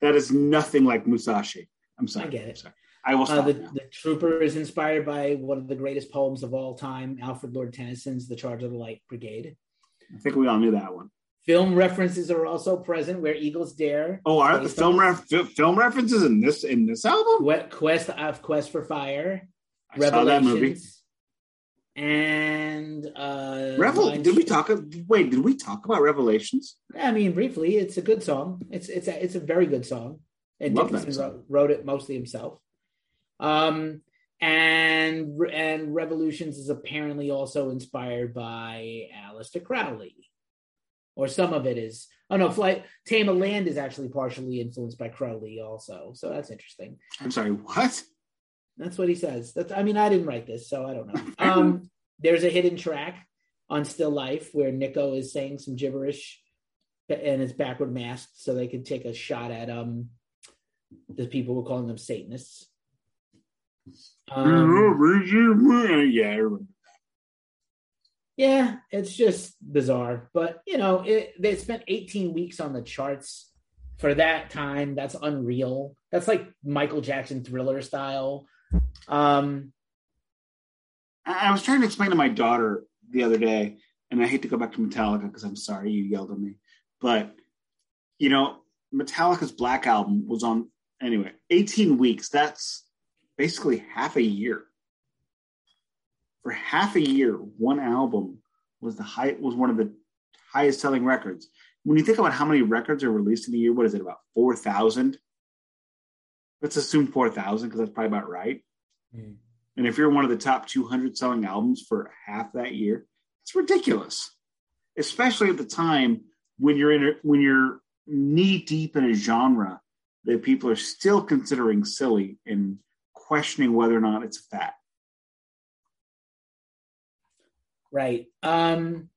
[SPEAKER 1] That is nothing like Musashi. I'm sorry.
[SPEAKER 2] I get it.
[SPEAKER 1] Sorry, I will uh,
[SPEAKER 2] the, the, Trooper is inspired by one of the greatest poems of all time, Alfred Lord Tennyson's "The Charge of the Light Brigade."
[SPEAKER 1] I think we all knew that one.
[SPEAKER 2] Film references are also present where Eagles Dare.
[SPEAKER 1] Oh, are the film ref- film references in this in this album?
[SPEAKER 2] Quest of Quest for Fire,
[SPEAKER 1] I saw that movie.
[SPEAKER 2] And uh,
[SPEAKER 1] Revel. Did we talk? Wait, did we talk about Revelations?
[SPEAKER 2] I mean, briefly, it's a good song. It's it's a, it's a very good song, and
[SPEAKER 1] Love that
[SPEAKER 2] Dickinson
[SPEAKER 1] song.
[SPEAKER 2] wrote, wrote it mostly himself. Um, and and Revolutions is apparently also inspired by Aleister Crowley, or some of it is. Oh no, Flight Tame of Land is actually partially influenced by Crowley also, so that's interesting.
[SPEAKER 1] I'm sorry. What?
[SPEAKER 2] That's what he says. That's I mean, I didn't write this, so I don't know. Um, there's a hidden track on Still Life where Nicko is saying some gibberish and it's backward masked so they could take a shot at um the people were calling them Satanists. Um,
[SPEAKER 1] yeah,
[SPEAKER 2] yeah, it's just bizarre. But you know, it, they spent 18 weeks on the charts for that time. That's unreal. That's like Michael Jackson thriller style. Um,
[SPEAKER 1] I was trying to explain to my daughter the other day, and I hate to go back to Metallica because I'm sorry you yelled at me, but you know, Metallica's Black Album was on anyway, 18 weeks. That's basically half a year. For half a year, one album was the high was one of the highest selling records. When you think about how many records are released in a year, what is it about four thousand? Let's assume four thousand because that's probably about right.
[SPEAKER 2] Hmm.
[SPEAKER 1] And if you're one of the top 200 selling albums for half that year, it's ridiculous. Especially at the time when you're in a, when you're knee deep in a genre that people are still considering silly and questioning whether or not it's a fad.
[SPEAKER 2] Right. Um,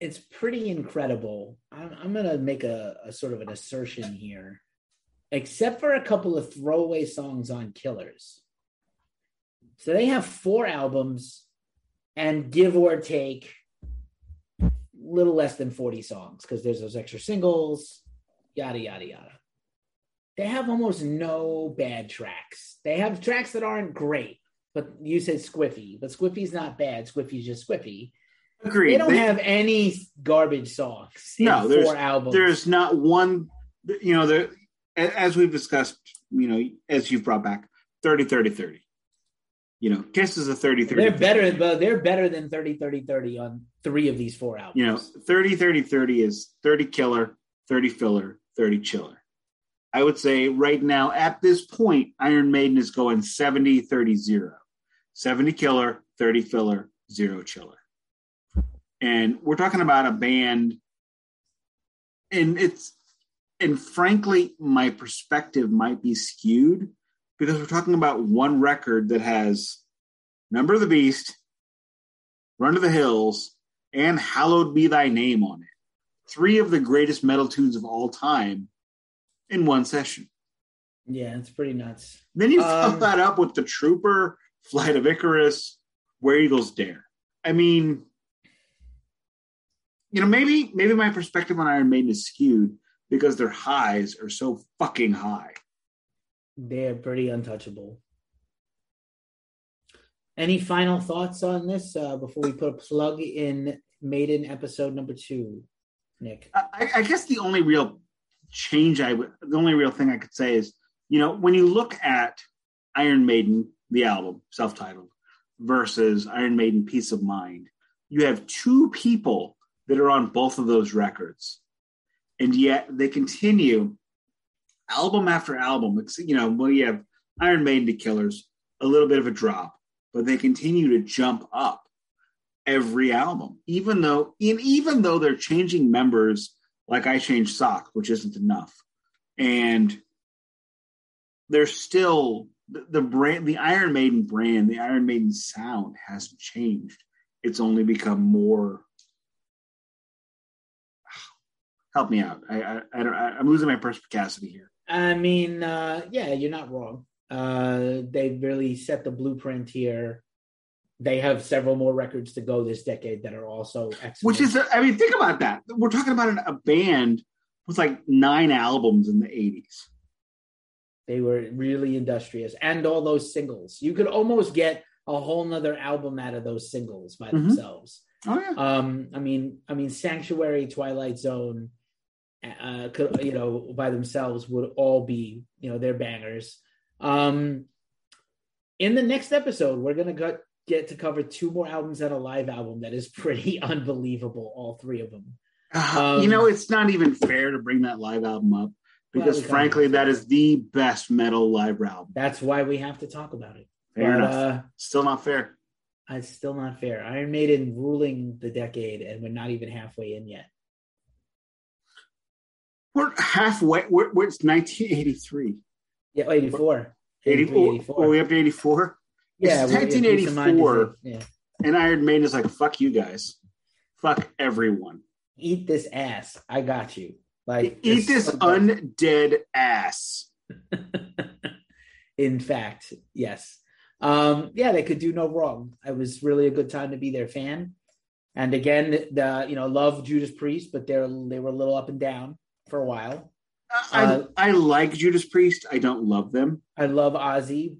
[SPEAKER 2] it's pretty incredible. I'm, I'm going to make a, a sort of an assertion here. Except for a couple of throwaway songs on Killers. So they have four albums and give or take a little less than 40 songs because there's those extra singles, yada, yada, yada. They have almost no bad tracks. They have tracks that aren't great, but you said Squiffy, but Squiffy's not bad. Squiffy's just Squiffy.
[SPEAKER 1] Agreed.
[SPEAKER 2] They don't
[SPEAKER 1] They-
[SPEAKER 2] have any garbage songs in
[SPEAKER 1] No, there's-
[SPEAKER 2] four albums.
[SPEAKER 1] there's not one, you know, there, as we've discussed, you know, as you've brought back 30, 30, 30. You know, Kiss is a 30, 30.
[SPEAKER 2] they're better, but they're better than 30, 30, 30 on three of these four albums.
[SPEAKER 1] you know 30 30 30 is 30 killer 30 filler 30 chiller i would say right now at this point iron maiden is going 70 30 0 70 killer 30 filler 0 chiller and we're talking about a band and it's and frankly my perspective might be skewed because we're talking about one record that has number of the beast run to the hills and Hallowed Be Thy Name on it. Three of the greatest metal tunes of all time in one session.
[SPEAKER 2] yeah, it's pretty nuts.
[SPEAKER 1] Then you
[SPEAKER 2] Um,
[SPEAKER 1] follow that up with The Trooper, Flight of Icarus, Where Eagles Dare. I mean, you know, maybe maybe my perspective on Iron Maiden is skewed because their highs are so fucking high.
[SPEAKER 2] They're pretty untouchable. Any final thoughts on this uh, before we put a plug in Maiden episode number two, Nick?
[SPEAKER 1] I, I guess the only real change I would, the only real thing I could say is, you know, when you look at Iron Maiden, the album, self titled, versus Iron Maiden, Piece of Mind, you have two people that are on both of those records. And yet they continue album after album. It's, you know, well, you have Iron Maiden to Killers, a little bit of a drop, but they continue to jump up every album, even though in even though they're changing members, like I changed socks, which isn't enough, and they're still the, the brand, the Iron Maiden brand, the Iron Maiden sound hasn't changed. It's only become more. Help me out. I, I, I don't. I, I'm losing my perspicacity here.
[SPEAKER 2] I mean, uh, yeah, you're not wrong. Uh, they really set the blueprint here. They have several more records to go this decade that are also excellent.
[SPEAKER 1] Which is, I mean, think about that. We're talking about an, a band with like nine albums in the 80s.
[SPEAKER 2] They were really industrious, and all those singles. You could almost get a whole nother album out of those singles by
[SPEAKER 1] Mhm.
[SPEAKER 2] themselves.
[SPEAKER 1] Oh yeah.
[SPEAKER 2] Um, I mean, I mean, Sanctuary, Twilight Zone, uh, could you know by themselves would all be you know their bangers. Um, in the next episode, we're gonna go, get to cover two more albums and a live album that is pretty unbelievable. All three of them.
[SPEAKER 1] Uh,
[SPEAKER 2] Um,
[SPEAKER 1] you know, it's not even fair to bring that live album up because, frankly, that is the best metal live album.
[SPEAKER 2] That's why we have to talk about it.
[SPEAKER 1] Fair
[SPEAKER 2] but
[SPEAKER 1] enough.
[SPEAKER 2] uh,
[SPEAKER 1] Still not fair.
[SPEAKER 2] it's still not fair. Iron Maiden ruling the decade, and we're not even halfway in yet.
[SPEAKER 1] We're halfway. We're, we're, it's 1983.
[SPEAKER 2] Yeah, 84.
[SPEAKER 1] 84.
[SPEAKER 2] 84.
[SPEAKER 1] Oh, we up to 84?
[SPEAKER 2] yeah,
[SPEAKER 1] it's
[SPEAKER 2] we- yeah, Piece of Mind is
[SPEAKER 1] 1984.
[SPEAKER 2] Yeah.
[SPEAKER 1] And Iron Maiden is like, fuck you guys. Fuck everyone.
[SPEAKER 2] Eat this ass. I got you. Like
[SPEAKER 1] Eat this
[SPEAKER 2] so
[SPEAKER 1] undead ass.
[SPEAKER 2] In fact, yes. Um, yeah, they could do no wrong. It was really a good time to be their fan. And again, the you know, love Judas Priest, but they're they were a little up and down for a while.
[SPEAKER 1] I,
[SPEAKER 2] Uh,
[SPEAKER 1] I like Judas Priest. I don't love them.
[SPEAKER 2] I love Ozzy.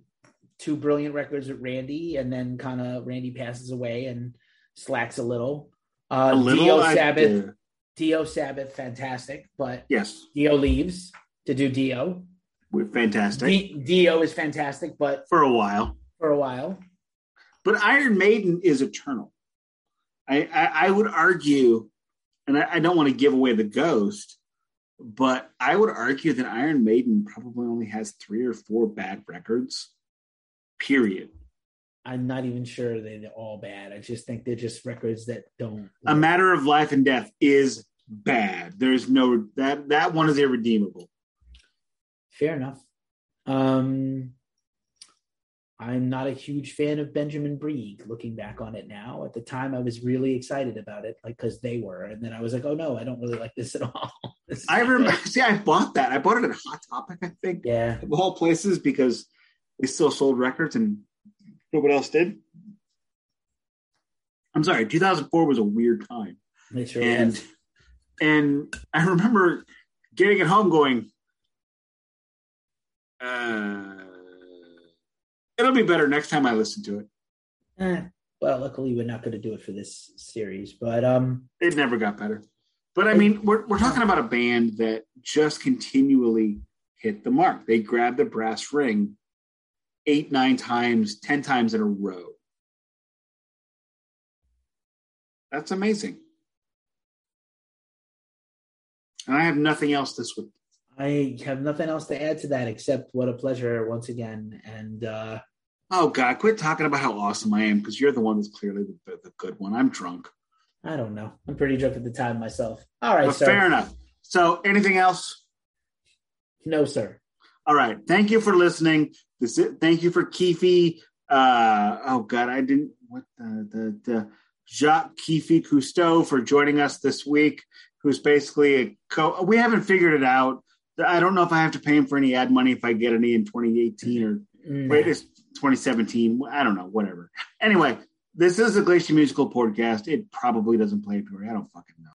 [SPEAKER 2] Two brilliant records with Randy, and then kind of Randy passes away and slacks a little. Uh,
[SPEAKER 1] A little.
[SPEAKER 2] Dio
[SPEAKER 1] I-
[SPEAKER 2] Sabbath,
[SPEAKER 1] uh,
[SPEAKER 2] Dio Sabbath, fantastic, but
[SPEAKER 1] yes,
[SPEAKER 2] Dio leaves to do Dio.
[SPEAKER 1] we're fantastic
[SPEAKER 2] D- Dio is fantastic, but
[SPEAKER 1] for a while.
[SPEAKER 2] for a while,
[SPEAKER 1] But Iron Maiden is eternal. I, I, I would argue, and I, I don't want to give away the ghost, but I would argue that Iron Maiden probably only has three or four bad records. Period.
[SPEAKER 2] I'm not even sure they're all bad. I just think they're just records that don't.
[SPEAKER 1] A matter of life and death is bad. There's no that that one is irredeemable.
[SPEAKER 2] Fair enough. Um, I'm not a huge fan of Benjamin Breeg. Looking back on it now, at the time I was really excited about it, like because they were, and then I was like, oh no, I don't really like this at all. This
[SPEAKER 1] I remember. See, I bought that. I bought it at Hot Topic. I think
[SPEAKER 2] Yeah,
[SPEAKER 1] of all places because they still sold records and nobody else did. I'm sorry, 2004 was a weird time.
[SPEAKER 2] sure
[SPEAKER 1] and
[SPEAKER 2] was.
[SPEAKER 1] and I remember getting it home going, uh, it'll be better next time I listen to it.
[SPEAKER 2] Eh, well, luckily we're not going to do it for this series, but um,
[SPEAKER 1] It never got better. But I mean, we're we're talking about a band that just continually hit the mark. They grabbed the brass ring eight, nine times, ten times in a row. That's amazing. And I have nothing else this week.
[SPEAKER 2] I have nothing else to add to that except what a pleasure once again. And uh,
[SPEAKER 1] Oh God, quit talking about how awesome I am because you're the one that's clearly the, the good one. I'm drunk.
[SPEAKER 2] I don't know. I'm pretty drunk at the time myself. All right,
[SPEAKER 1] fair enough. So, anything else?
[SPEAKER 2] No, sir.
[SPEAKER 1] All right. Thank you for listening. This is, thank you for Keefe. Uh, oh God, I didn't. What the the, the Jacques Keefe Cousteau for joining us this week. Who's basically a co. We haven't figured it out. I don't know if I have to pay him for any ad money if I get any in 2018 or wait, it's 2017. I don't know. Whatever. Anyway, this is a Glacier Musical podcast. It probably doesn't play Peoria. I don't fucking know.